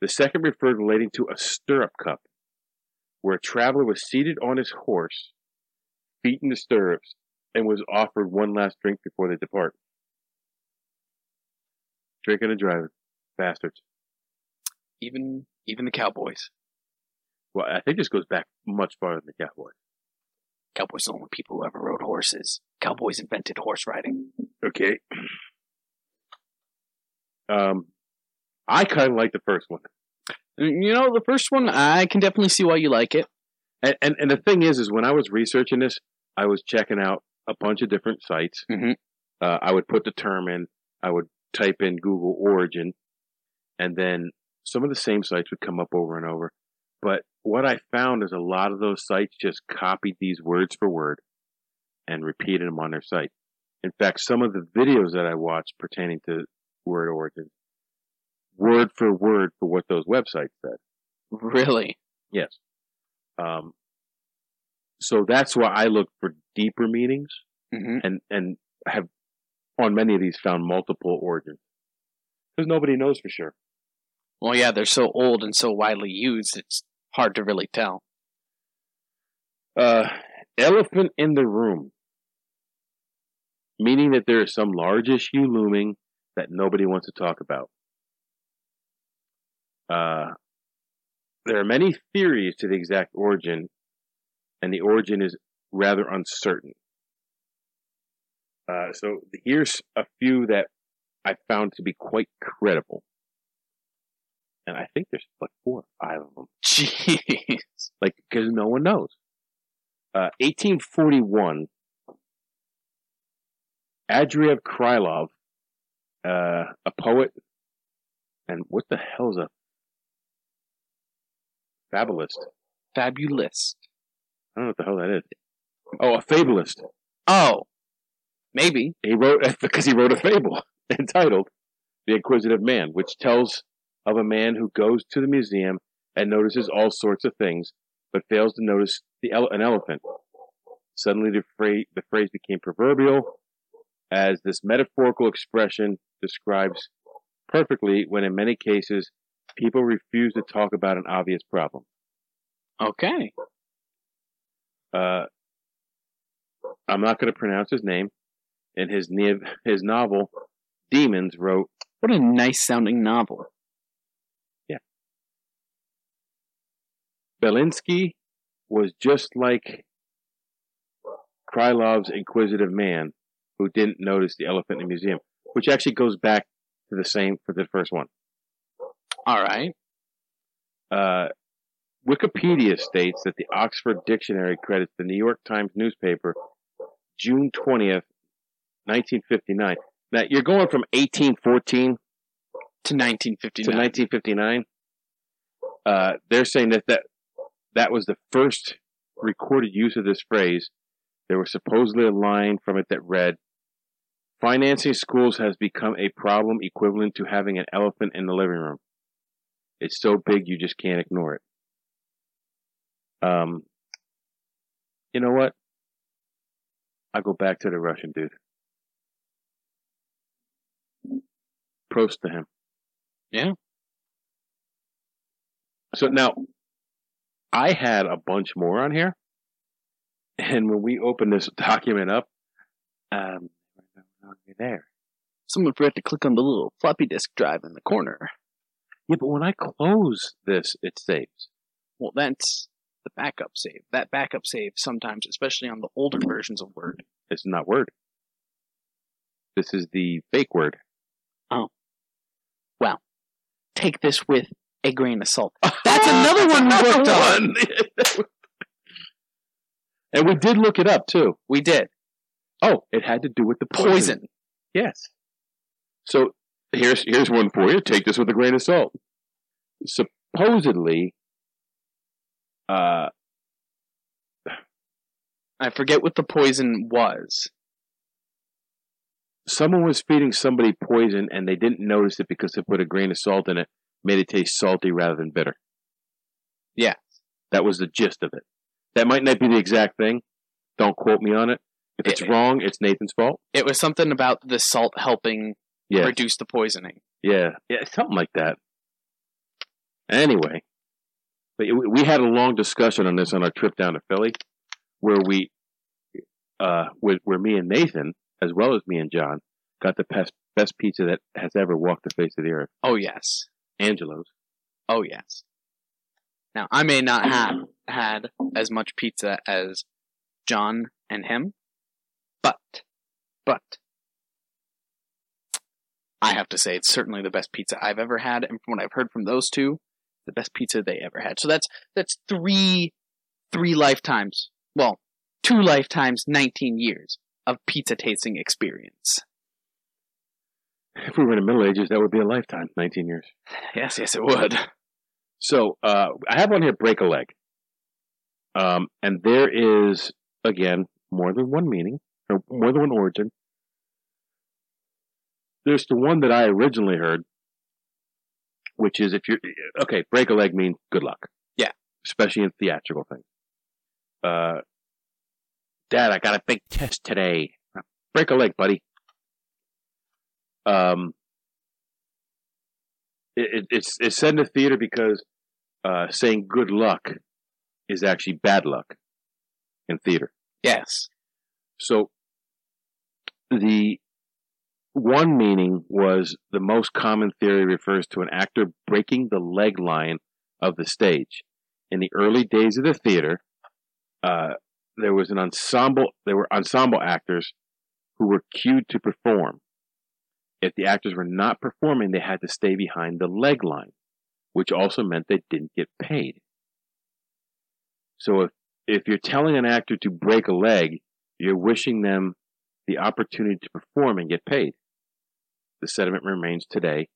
the second referred relating to a stirrup cup, where a traveler was seated on his horse, feet in the stirrups, and was offered one last drink before they depart. Drinking and driving. Bastards. Even even the Cowboys. Well, I think this goes back much farther than the Cowboys. Cowboys are the only people who ever rode horses. Cowboys invented horse riding. Okay. Um, I kind of like the first one, You know, the first one, I can definitely see why you like it. and, and and the thing is, is when I was researching this, I was checking out a bunch of different sites. Mhm. Uh, I would put the term in, I would type in Google Origin, and then some of the same sites would come up over and over. But what I found is a lot of those sites just copied these words for word and repeated them on their site. In fact, some of the videos that I watched pertaining to word origin, word for word for what those websites said. Really? Yes. Um, so that's why I look for deeper meanings hmm and, and have on many of these found multiple origins. Because nobody knows for sure. Well, yeah, they're so old and so widely used, it's hard to really tell. Uh, elephant in the room. Meaning that there is some large issue looming that nobody wants to talk about. Uh, there are many theories to the exact origin, and the origin is rather uncertain. Uh, so here's a few that I found to be quite credible. And I think there's like four or five of them Jeez. like because no one knows. Uh, 1841, Andreev Krylov, uh, a poet, and what the hell's a fabulist? Fabulist. I don't know what the hell that is. Oh, a fabulist. Oh, maybe. He wrote because he wrote a fable entitled the inquisitive man, which tells of a man who goes to the museum and notices all sorts of things, but fails to notice the ele- an elephant. Suddenly, the phrase, the phrase became proverbial, as this metaphorical expression describes perfectly when, in many cases, people refuse to talk about an obvious problem. Okay. Uh, I'm not going to pronounce his name. In his ne- his novel, Demons, wrote, What a nice sounding novel. Belinsky was just like Krylov's inquisitive man who didn't notice the elephant in the museum, which actually goes back to the same for the first one. All right. Uh, Wikipedia states that the Oxford Dictionary credits the New York Times newspaper June 20th, 1959. Now, you're going from 1814 To 1959. to 1959. Uh, they're saying that, that that was the first recorded use of this phrase. There was supposedly a line from it that read, Financing schools has become a problem equivalent to having an elephant in the living room. It's so big you just can't ignore it. Um, you know what? I go back to the Russian dude. Prost to him. Yeah. So now, I had a bunch more on here, and when we opened this document up, um, there. Someone forgot to click on the little floppy disk drive in the corner. Yeah, but when I close this, it saves. Well, that's the backup save. That backup save sometimes, especially on the older versions of Word. It's not Word. This is the fake word. Oh. Well, take this with a grain of salt. That's another one we worked on. and we did look it up too. We did. Oh, it had to do with the poison. Poison. Yes. So here's here's one for you. Take this with a grain of salt. Supposedly, uh, I forget what the poison was. someone was feeding somebody poison and they didn't notice it because they put a grain of salt in it, made it taste salty rather than bitter. Yeah. That was the gist of it. That might not be the exact thing. Don't quote me on it. If it's It- wrong, it's Nathan's fault. It was something about the salt helping Yeah. reduce the poisoning. Yeah, yeah, something like that. Anyway, but we we had a long discussion on this on our trip down to Philly, where we, uh, where, where me and Nathan, as well as me and John, got the best best pizza that has ever walked the face of the earth, Oh yes. Angelo's. Oh yes. Now I may not ah. have had as much pizza as John and him, but but I have to say it's certainly the best pizza I've ever had, and from what I've heard from those two, the best pizza they ever had. So that's that's three three lifetimes. Well, two lifetimes, nineteen years of pizza tasting experience. If we were in the Middle Ages, that would be a lifetime, nineteen years. Yes, yes, it would. So uh, I have one here break a leg, um, and there is again more than one meaning or more than one origin. There's the one that I originally heard, which is if you're okay, break a leg means good luck. Yeah. especially in theatrical things. Uh, Dad, I got a big test today. Break a leg, buddy. Um, it, it, it's it's said in the theater because uh, saying good luck is actually bad luck in theater. Yes. So the one meaning was the most common theory refers to an actor breaking the leg line of the stage. In the early days of the theater, uh, there was an ensemble. There were ensemble actors who were cued to perform. If the actors were not performing, they had to stay behind the leg line, which also meant they didn't get paid. So if if you're telling an actor to break a leg, you're wishing them the opportunity to perform and get paid. The sentiment remains today.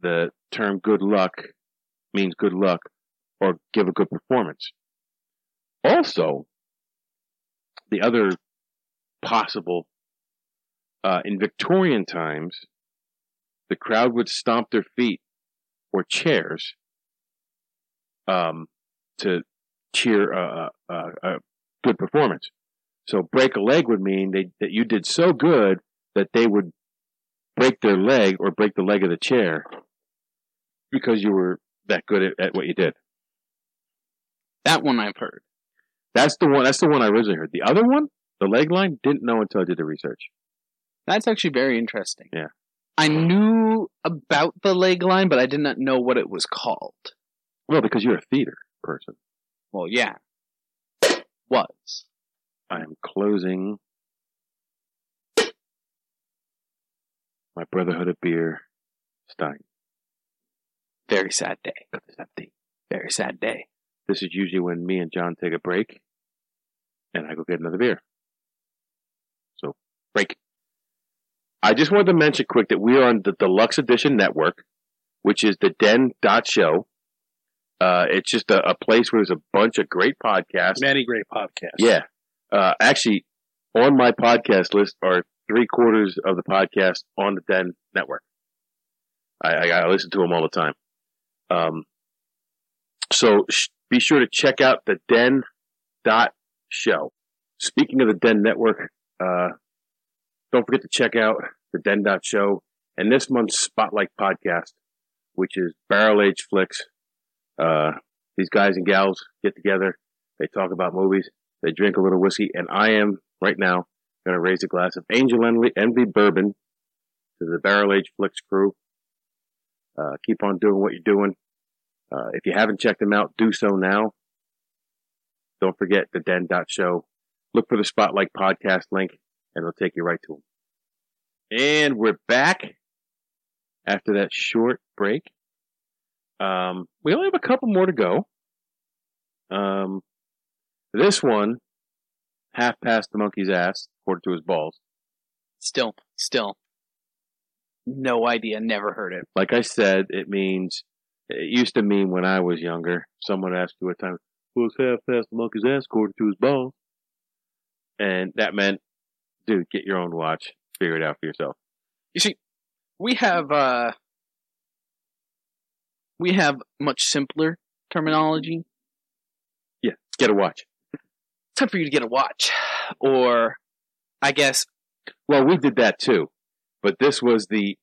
The term good luck means good luck or give a good performance. Also, the other possible, uh, in Victorian times, the crowd would stomp their feet or chairs um, to cheer a, a, a good performance. So break a leg would mean they, that you did so good that they would break their leg or break the leg of the chair because you were that good at, at what you did. That one I've heard. That's the one. That's the one I originally heard. The other one, the leg line, didn't know until I did the research. That's actually very interesting. Yeah. I knew about the leg line, but I did not know what it was called. Well, because you're a theater person. Well, yeah. Was. I am closing my Brotherhood of Beer Stein. Very sad day. Very sad day. This is usually when me and John take a break and I go get another beer. So, break. I just wanted to mention quick that we are on the Deluxe Edition Network, which is the Den dot show. Uh, it's just a, a place where there's a bunch of great podcasts. Many great podcasts. Yeah. Uh, actually, on my podcast list are three quarters of the podcast on the Den Network. I, I, I listen to them all the time. Um, so sh- be sure to check out the Den dot show. Speaking of the Den Network, uh, don't forget to check out the Den dot show and this month's Spotlight podcast, which is Barrel Age Flicks. Uh, these guys and gals get together. They talk about movies. They drink a little whiskey, and I am right now going to raise a glass of Angel Envy, bourbon to the Barrel Age Flicks crew. Uh, keep on doing what you're doing. Uh, if you haven't checked them out, do so now. Don't forget the Den dot show. Look for the Spotlight podcast link, and it'll take you right to them. And we're back after that short break. Um, we only have a couple more to go. Um, this one, half past the monkey's ass, according to his balls. Still, still. No idea. Never heard it. Like I said, it means, it used to mean when I was younger, someone asked you what time, was half past the monkey's ass, according to his balls. And that meant, dude, get your own watch, figure it out for yourself. You see, we have uh we have much simpler terminology. Yeah, get a watch. It's time for you to get a watch. Or I guess Well, we did that too, but this was the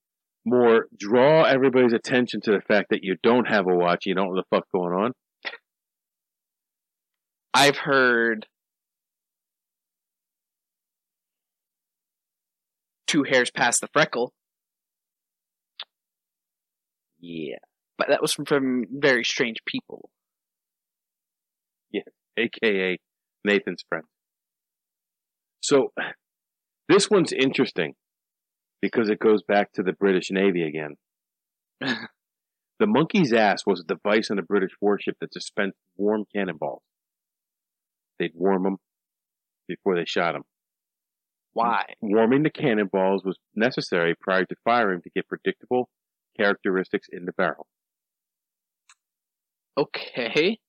more draw everybody's attention to the fact that you don't have a watch, you don't know what the fuck going on. I've heard two hairs past the freckle. Yeah. But that was from, from very strange people. Yeah, aka Nathan's friend. So this one's interesting because it goes back to the British Navy again. the monkey's ass was a device on a British warship that dispensed warm cannonballs. They'd warm them before they shot them. Why? Warming the cannonballs was necessary prior to firing to get predictable characteristics in the barrel. Okay.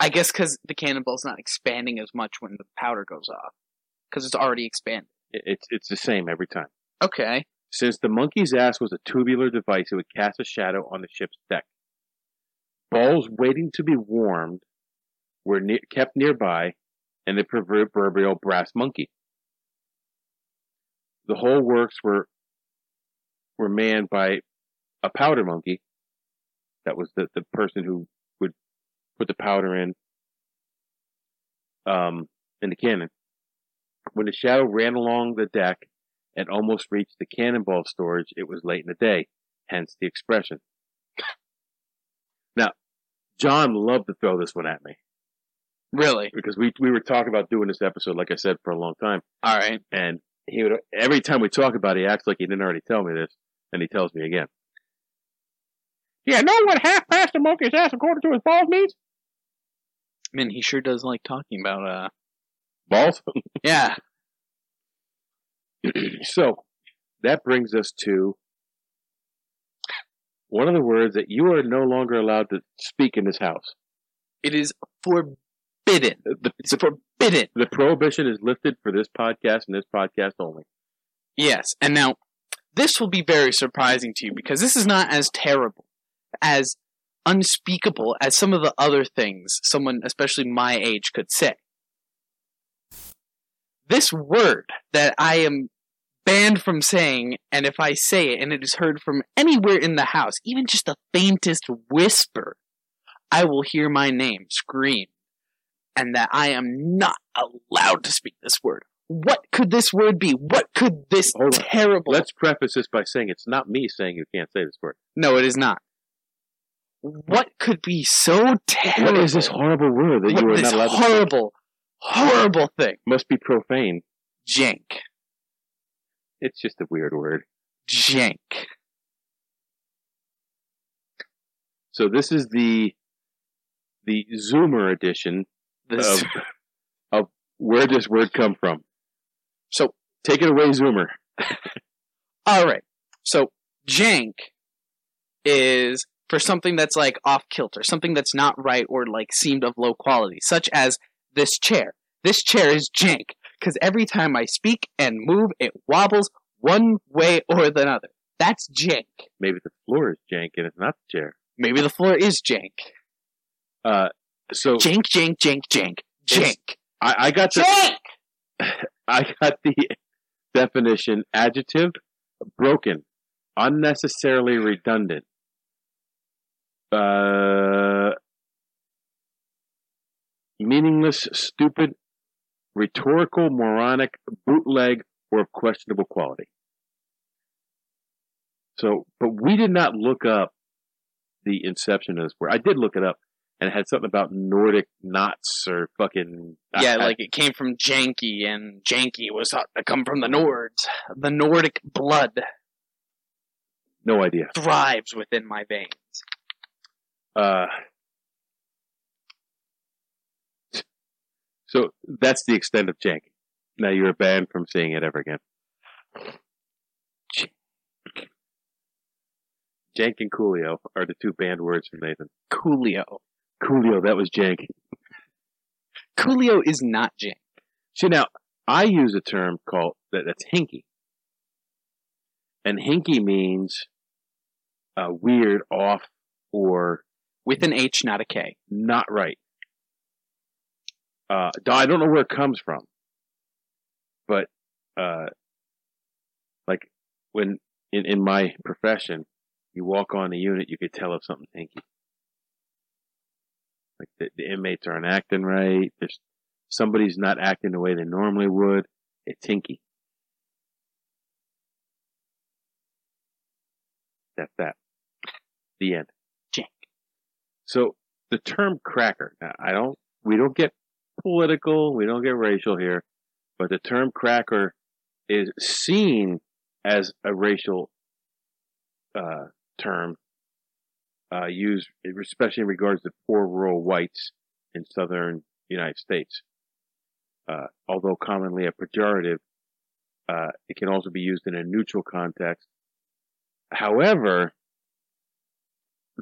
I guess because the cannonball's not expanding as much when the powder goes off. Because it's already expanded. It- It's, it's the same every time. Okay. Since the monkey's ass was a tubular device, it would cast a shadow on the ship's deck. Balls waiting to be warmed were ne- kept nearby and the proverbial brass monkey. The whole works were were manned by a powder monkey. That was the, the person who would put the powder in um, in the cannon. When the shadow ran along the deck, and almost reached the cannonball storage, it was late in the day, hence the expression. Now, John loved to throw this one at me Really? because we we were talking about doing this episode, like I said, for a long time, All right. and he would every time we talk about it, he acts like he didn't already tell me this, and he tells me again. Yeah, know what half past a monkey's ass according to his balls means? I mean, he sure does like talking about, uh, Balls. yeah. so that brings us to one of the words that you are no longer allowed to speak in this house. It is forbidden. The, It's forbidden. The prohibition is lifted for this podcast and this podcast only. Yes. And now, this will be very surprising to you because this is not as terrible, as unspeakable as some of the other things someone, especially my age, could say. This word that I am banned from saying, and if I say it and it is heard from anywhere in the house, even just the faintest whisper, I will hear my name screamed, and that I am not allowed to speak this word. What could this word be? What could this Hold on. terrible? Let's preface this by saying it's not me saying you can't say this word. No, it is not. What could be so terrible? What is this horrible word that What you are not allowed to say? horrible, horrible thing? Must be profane. Jank. It's just a weird word. Jank. So this is the the Zoomer edition of of where this word come from. so, Take it away, Zoomer. alright. So, jank is for something that's like off kilter, something that's not right or like seemed of low quality, such as this chair. This chair is jank because every time I speak and move, it wobbles one way or the other. That's jank. Maybe the floor is jank and it's not the chair. Maybe the floor is jank. Uh, so Jank, jank, jank, jank, jank. I, I got the Jank! I got the definition: adjective, broken, unnecessarily redundant, uh, meaningless, stupid, rhetorical, moronic, bootleg, or of questionable quality. So, but we did not look up the inception of this word. I did look it up, and it had something about Nordic knots or fucking Yeah, I- like it came from janky, and janky was thought to come from the Nords. The Nordic blood no idea. thrives within my veins. Uh, so that's the extent of Janky. Now you're banned from saying it ever again. Jank and Coolio are the two banned words from Nathan. Coolio. Coolio, that was jank. Coolio is not jank. See now, I use a term called that, that's hinky, and hinky means uh, weird, off, or With an H, not a K. not right. Uh, I don't know where it comes from, but uh, like when in in my profession, you walk on the unit, you could tell if something's hinky. Like the, the inmates aren't acting right. There's somebody's not acting the way they normally would. It's hinky. That's that. The end. Jank. So the term cracker, now, I don't, we don't get political, we don't get racial here, but the term cracker is seen as a racial uh, term uh, used, especially in regards to poor rural whites in southern United States. Uh, although commonly a pejorative, uh, it can also be used in a neutral context. However,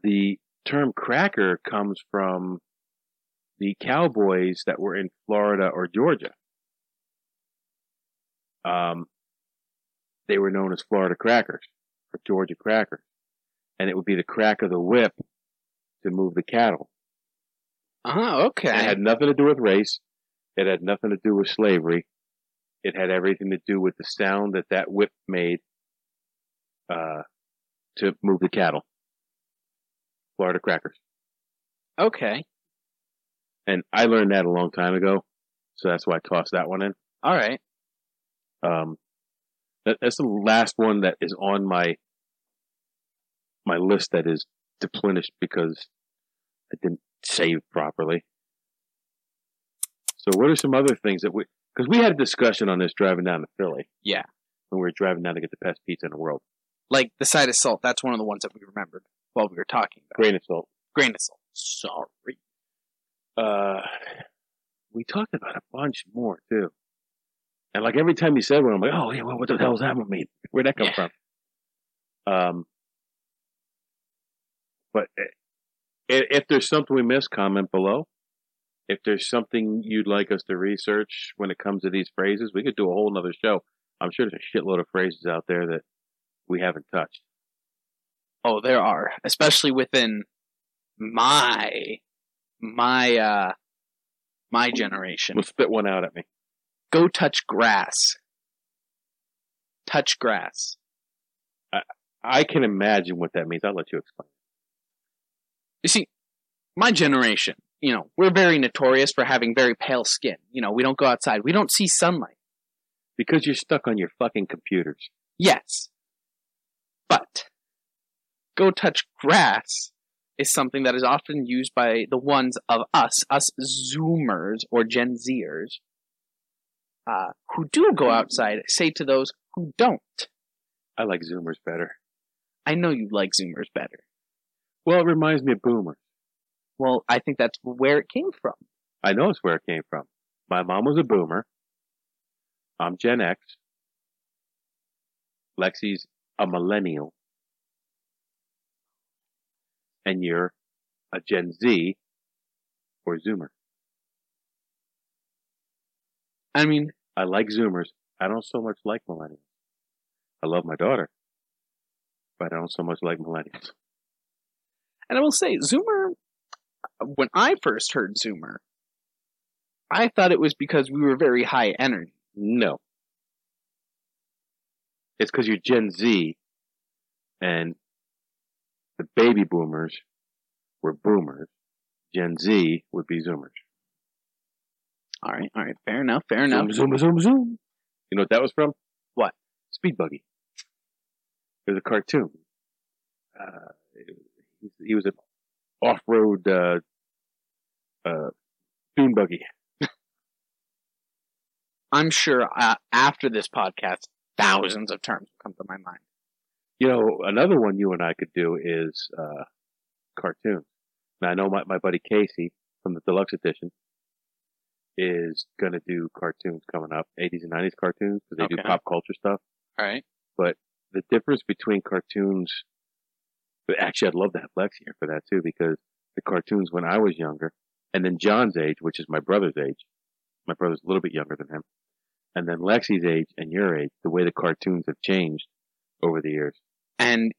the term cracker comes from the cowboys that were in Florida or Georgia. Um, they were known as Florida crackers or Georgia crackers. And it would be the crack of the whip to move the cattle. Oh, okay. It had nothing to do with race. It had nothing to do with slavery. It had everything to do with the sound that that whip made, uh, to move the cattle. Florida crackers. okay. And I learned that a long time ago. So that's why I tossed that one in. All right. Um, that, that's the last one that is on my, my list that is deplenished because I didn't save properly. So what are some other things that we, cause we had a discussion on this driving down to Philly. Yeah. When we were driving down to get the best pizza in the world. Like the side of salt, that's one of the ones that we remembered while we were talking about. Grain of salt. Grain of salt. Sorry. Uh, we talked about a bunch more too. And like every time you said one, I'm like, oh yeah, well, what the hell does that one mean? Where'd that come Yeah. from? Um, but if there's something we missed, comment below. If there's something you'd like us to research when it comes to these phrases, we could do a whole nother show. I'm sure there's a shitload of phrases out there that we haven't touched. Oh, there are, especially within my my uh my generation. Well, spit one out at me. Go touch grass. Touch grass. I, I can imagine what that means. I'll let you explain. You see, my generation, you know, we're very notorious for having very pale skin. You know, we don't go outside. We don't see sunlight. Because you're stuck on your fucking computers. Yes. But go touch grass is something that is often used by the ones of us, us Zoomers or Gen Zers, uh, who do go outside, say to those who don't. I like Zoomers better. I know you like Zoomers better. Well, it reminds me of Boomers. Well, I think that's where it came from. I know it's where it came from. My mom was a Boomer. I'm Gen X. Lexi's a millennial. And you're a Gen Z or Zoomer. I mean, I like Zoomers. I don't so much like millennials. I love my daughter, but I don't so much like millennials. And I will say, Zoomer, when I first heard Zoomer, I thought it was because we were very high energy. No. It's because you're Gen Z and the baby boomers were boomers. Gen Z would be Zoomers. All right, all right, fair enough, fair enough. Zoom, zoom, zoom, zoom. You know what that was from? What? Speed Buggy. It was a cartoon. Uh, he, was an off-road uh, uh, dune buggy. I'm sure uh, after this podcast, thousands of terms will come to my mind. You know, another one you and I could do is uh, cartoons. Now, I know my, my buddy Casey from the deluxe edition is going to do cartoons coming up, 80s and 90s cartoons, because they do pop culture stuff. All right. But the difference between cartoons, but actually, I'd love to have Lex here for that too, because the cartoons when I was younger, and then John's age, which is my brother's age, my brother's a little bit younger than him, and then Lexi's age and your age, the way the cartoons have changed over the years. And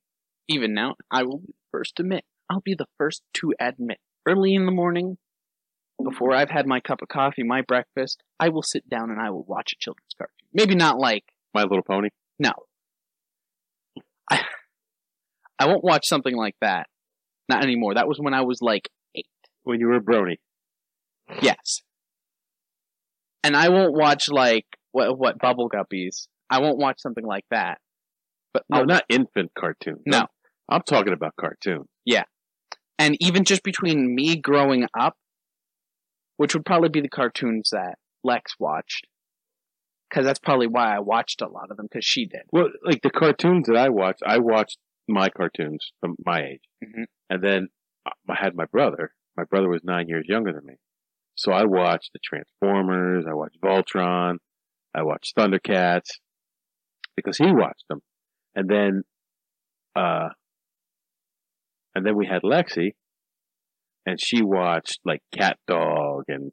even now, I will be the first to admit, I'll be the first to admit, early in the morning, before I've had my cup of coffee, my breakfast, I will sit down and I will watch a children's cartoon. Maybe not like, My Little Pony. no. I, I won't watch something like that. Not anymore. That was when I was like eight. When you were a brony. Yes. And I won't watch like what what Bubble Guppies. I won't watch something like that. But No, I'll- not infant cartoons. No. I'm, I'm talking about cartoon. Yeah. And even just between me growing up, which would probably be the cartoons that Lex watched, because that's probably why I watched a lot of them because she did. Well, like the cartoons that I watched, I watched my cartoons from my age. Mhm. And then I had my brother. My brother was nine years younger than me. So I watched the Transformers, I watched Voltron, I watched Thundercats because he watched them. And then, uh, and then we had Lexi and she watched like Cat Dog and,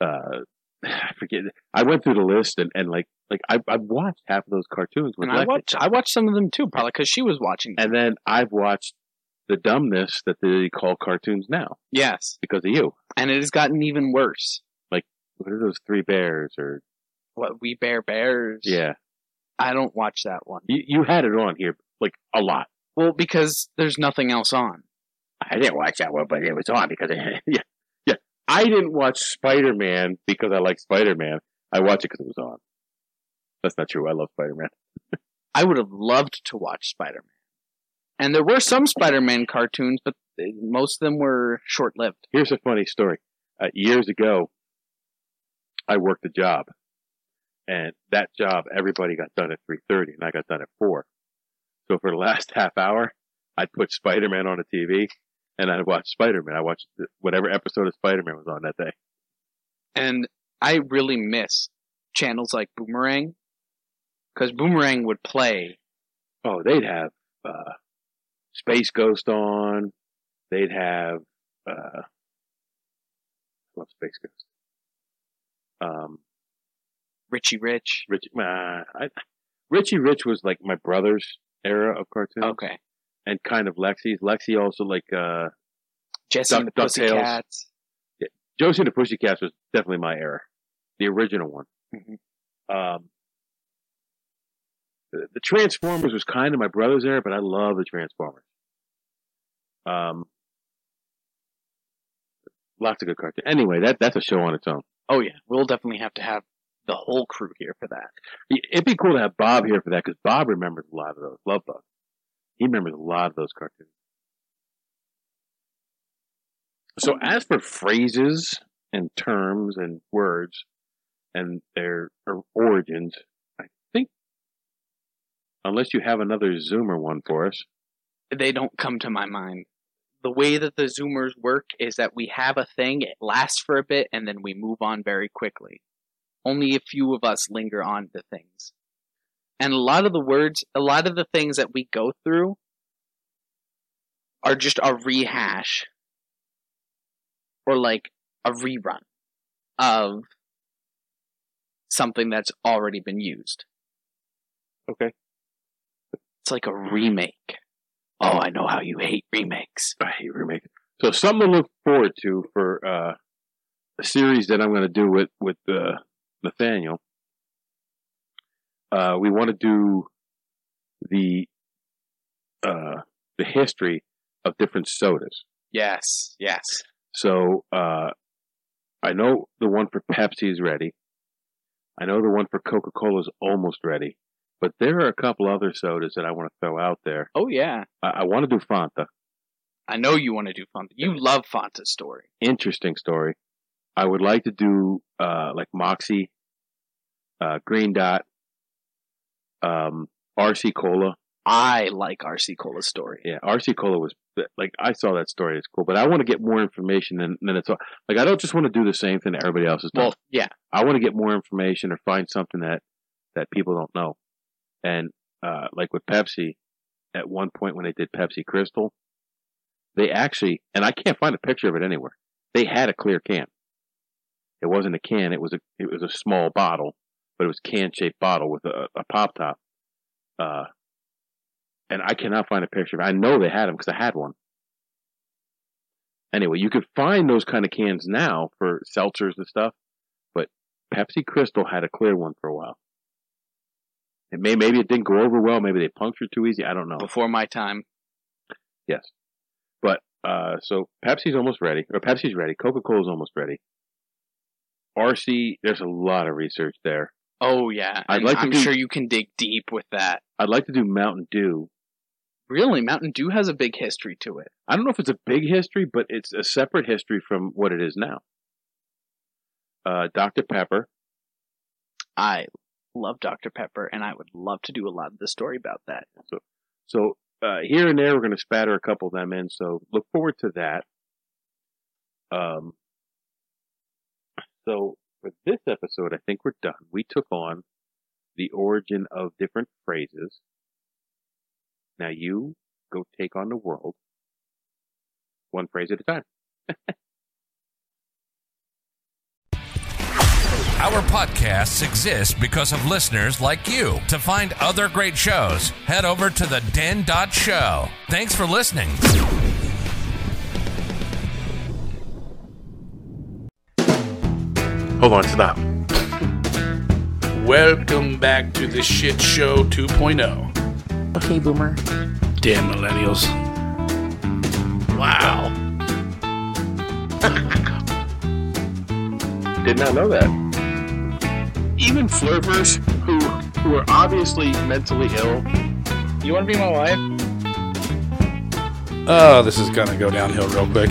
uh, I forget. I went through the list and, and like, like I, I watched half of those cartoons with And I watched I watched some of them too, probably because she was watching. Them. And then I've watched the dumbness that they call cartoons now yes, because of you. and it has gotten even worse. Like what are those three bears or What We Bare Bears? yeah. I don't watch that one. You you had it on here like a lot. Well, because there's nothing else on. I didn't watch that one, but it was on because yeah. Yeah. I didn't watch Spider Man because I like Spider Man. I watched it because it was on. That's not true. I love Spider Man. I would have loved to watch Spider Man. And there were some Spider Man cartoons, but most of them were short lived. Here's a funny story. Uh, years ago, I worked a job, and that job everybody got done at three thirty, and I got done at four. So for the last half hour, I'd put Spider Man on the TV, and I'd watch Spider Man. I watched whatever episode of Spider Man was on that day. And I really miss channels like Boomerang. Because Boomerang would play. Oh, they'd have uh, Space Ghost on. They'd have uh, I love Space Ghost. Um, Richie Rich. Richie, uh, I, Richie Rich was like my brother's era of cartoons, Okay. and kind of Lexi's. Lexi also like uh, Jesse Duck- and the. Pussycats. Josie and the Pussycats was definitely my era, the original one. Mhm. Um, the, Transformers was kind of my brother's era, but I love the Transformers. Um, lots of good cartoons. Anyway, that that's a show on its own. Oh yeah, we'll definitely have to have the whole crew here for that. It'd be cool to have Bob here for that because Bob remembers a lot of those. Love Bob. He remembers a lot of those cartoons. So as for phrases and terms and words and their origins, unless you have another Zoomer one for us, They don't come to my mind. The way that the Zoomers work is that we have a thing, it lasts for a bit, and then we move on very quickly. Only a few of us linger on to things. And a lot of the words, a lot of the things that we go through are just a rehash or like a rerun of something that's already been used. okay. It's like a remake. Oh, I know how you hate remakes. I hate remakes. So something to look forward to for uh, a series that I'm going to do with with uh, Nathaniel. Uh, we want to do the uh, the history of different sodas. Yes, yes. So uh, I know the one for Pepsi is ready. I know the one for Coca Cola is almost ready. But there are a couple other sodas that I want to throw out there. Oh yeah. I, I want to do Fanta. I know you want to do Fanta. You love Fanta's story. interesting story. I would like to do uh, like Moxie, uh, Green Dot, um, RC Cola. I like RC Cola's story. Yeah, RC Cola was like I saw that story. It's cool, but I want to get more information than than it's all. Like I don't just want to do the same thing that everybody else is doing. Well, yeah. I want to get more information or find something that that people don't know. And uh, like with Pepsi, at one point when they did Pepsi Crystal, they actually and I can't find a picture of it anywhere. They had a clear can. It wasn't a can. It was a it was a small bottle, but it was can shaped bottle with a, a pop top. Uh, and I cannot find a picture. I know they had them because I had one. Anyway, you could find those kind of cans now for seltzers and stuff, but Pepsi Crystal had a clear one for a while. It may maybe it didn't go over well. Maybe they punctured too easy. I don't know. Before my time. Yes, but uh, so Pepsi's almost ready, or Pepsi's ready. Coca Cola's almost ready. RC, there's a lot of research there. Oh yeah. I'd And like to I'm do- sure you can dig deep with that. I'd like to do Mountain Dew. Really, Mountain Dew has a big history to it. I don't know if it's a big history, but it's a separate history from what it is now. Uh, Dr. Pepper, I love Dr. Pepper, and I would love to do a lot of the story about that. So uh, here and there, we're going to spatter a couple of them in. So look forward to that. Um, so for this episode, I think we're done. We took on the origin of different phrases. Now you go take on the world, one phrase at a time. Our podcasts exist because of listeners like you. To find other great shows, head over to the den.show. Thanks for listening. Hold on, stop. Welcome back to the Shit Show 2.0. Okay, boomer. Damn millennials. Wow. Did not know that. Even flirters who who are obviously mentally ill. You want to be my wife? Oh, this is gonna go downhill real quick.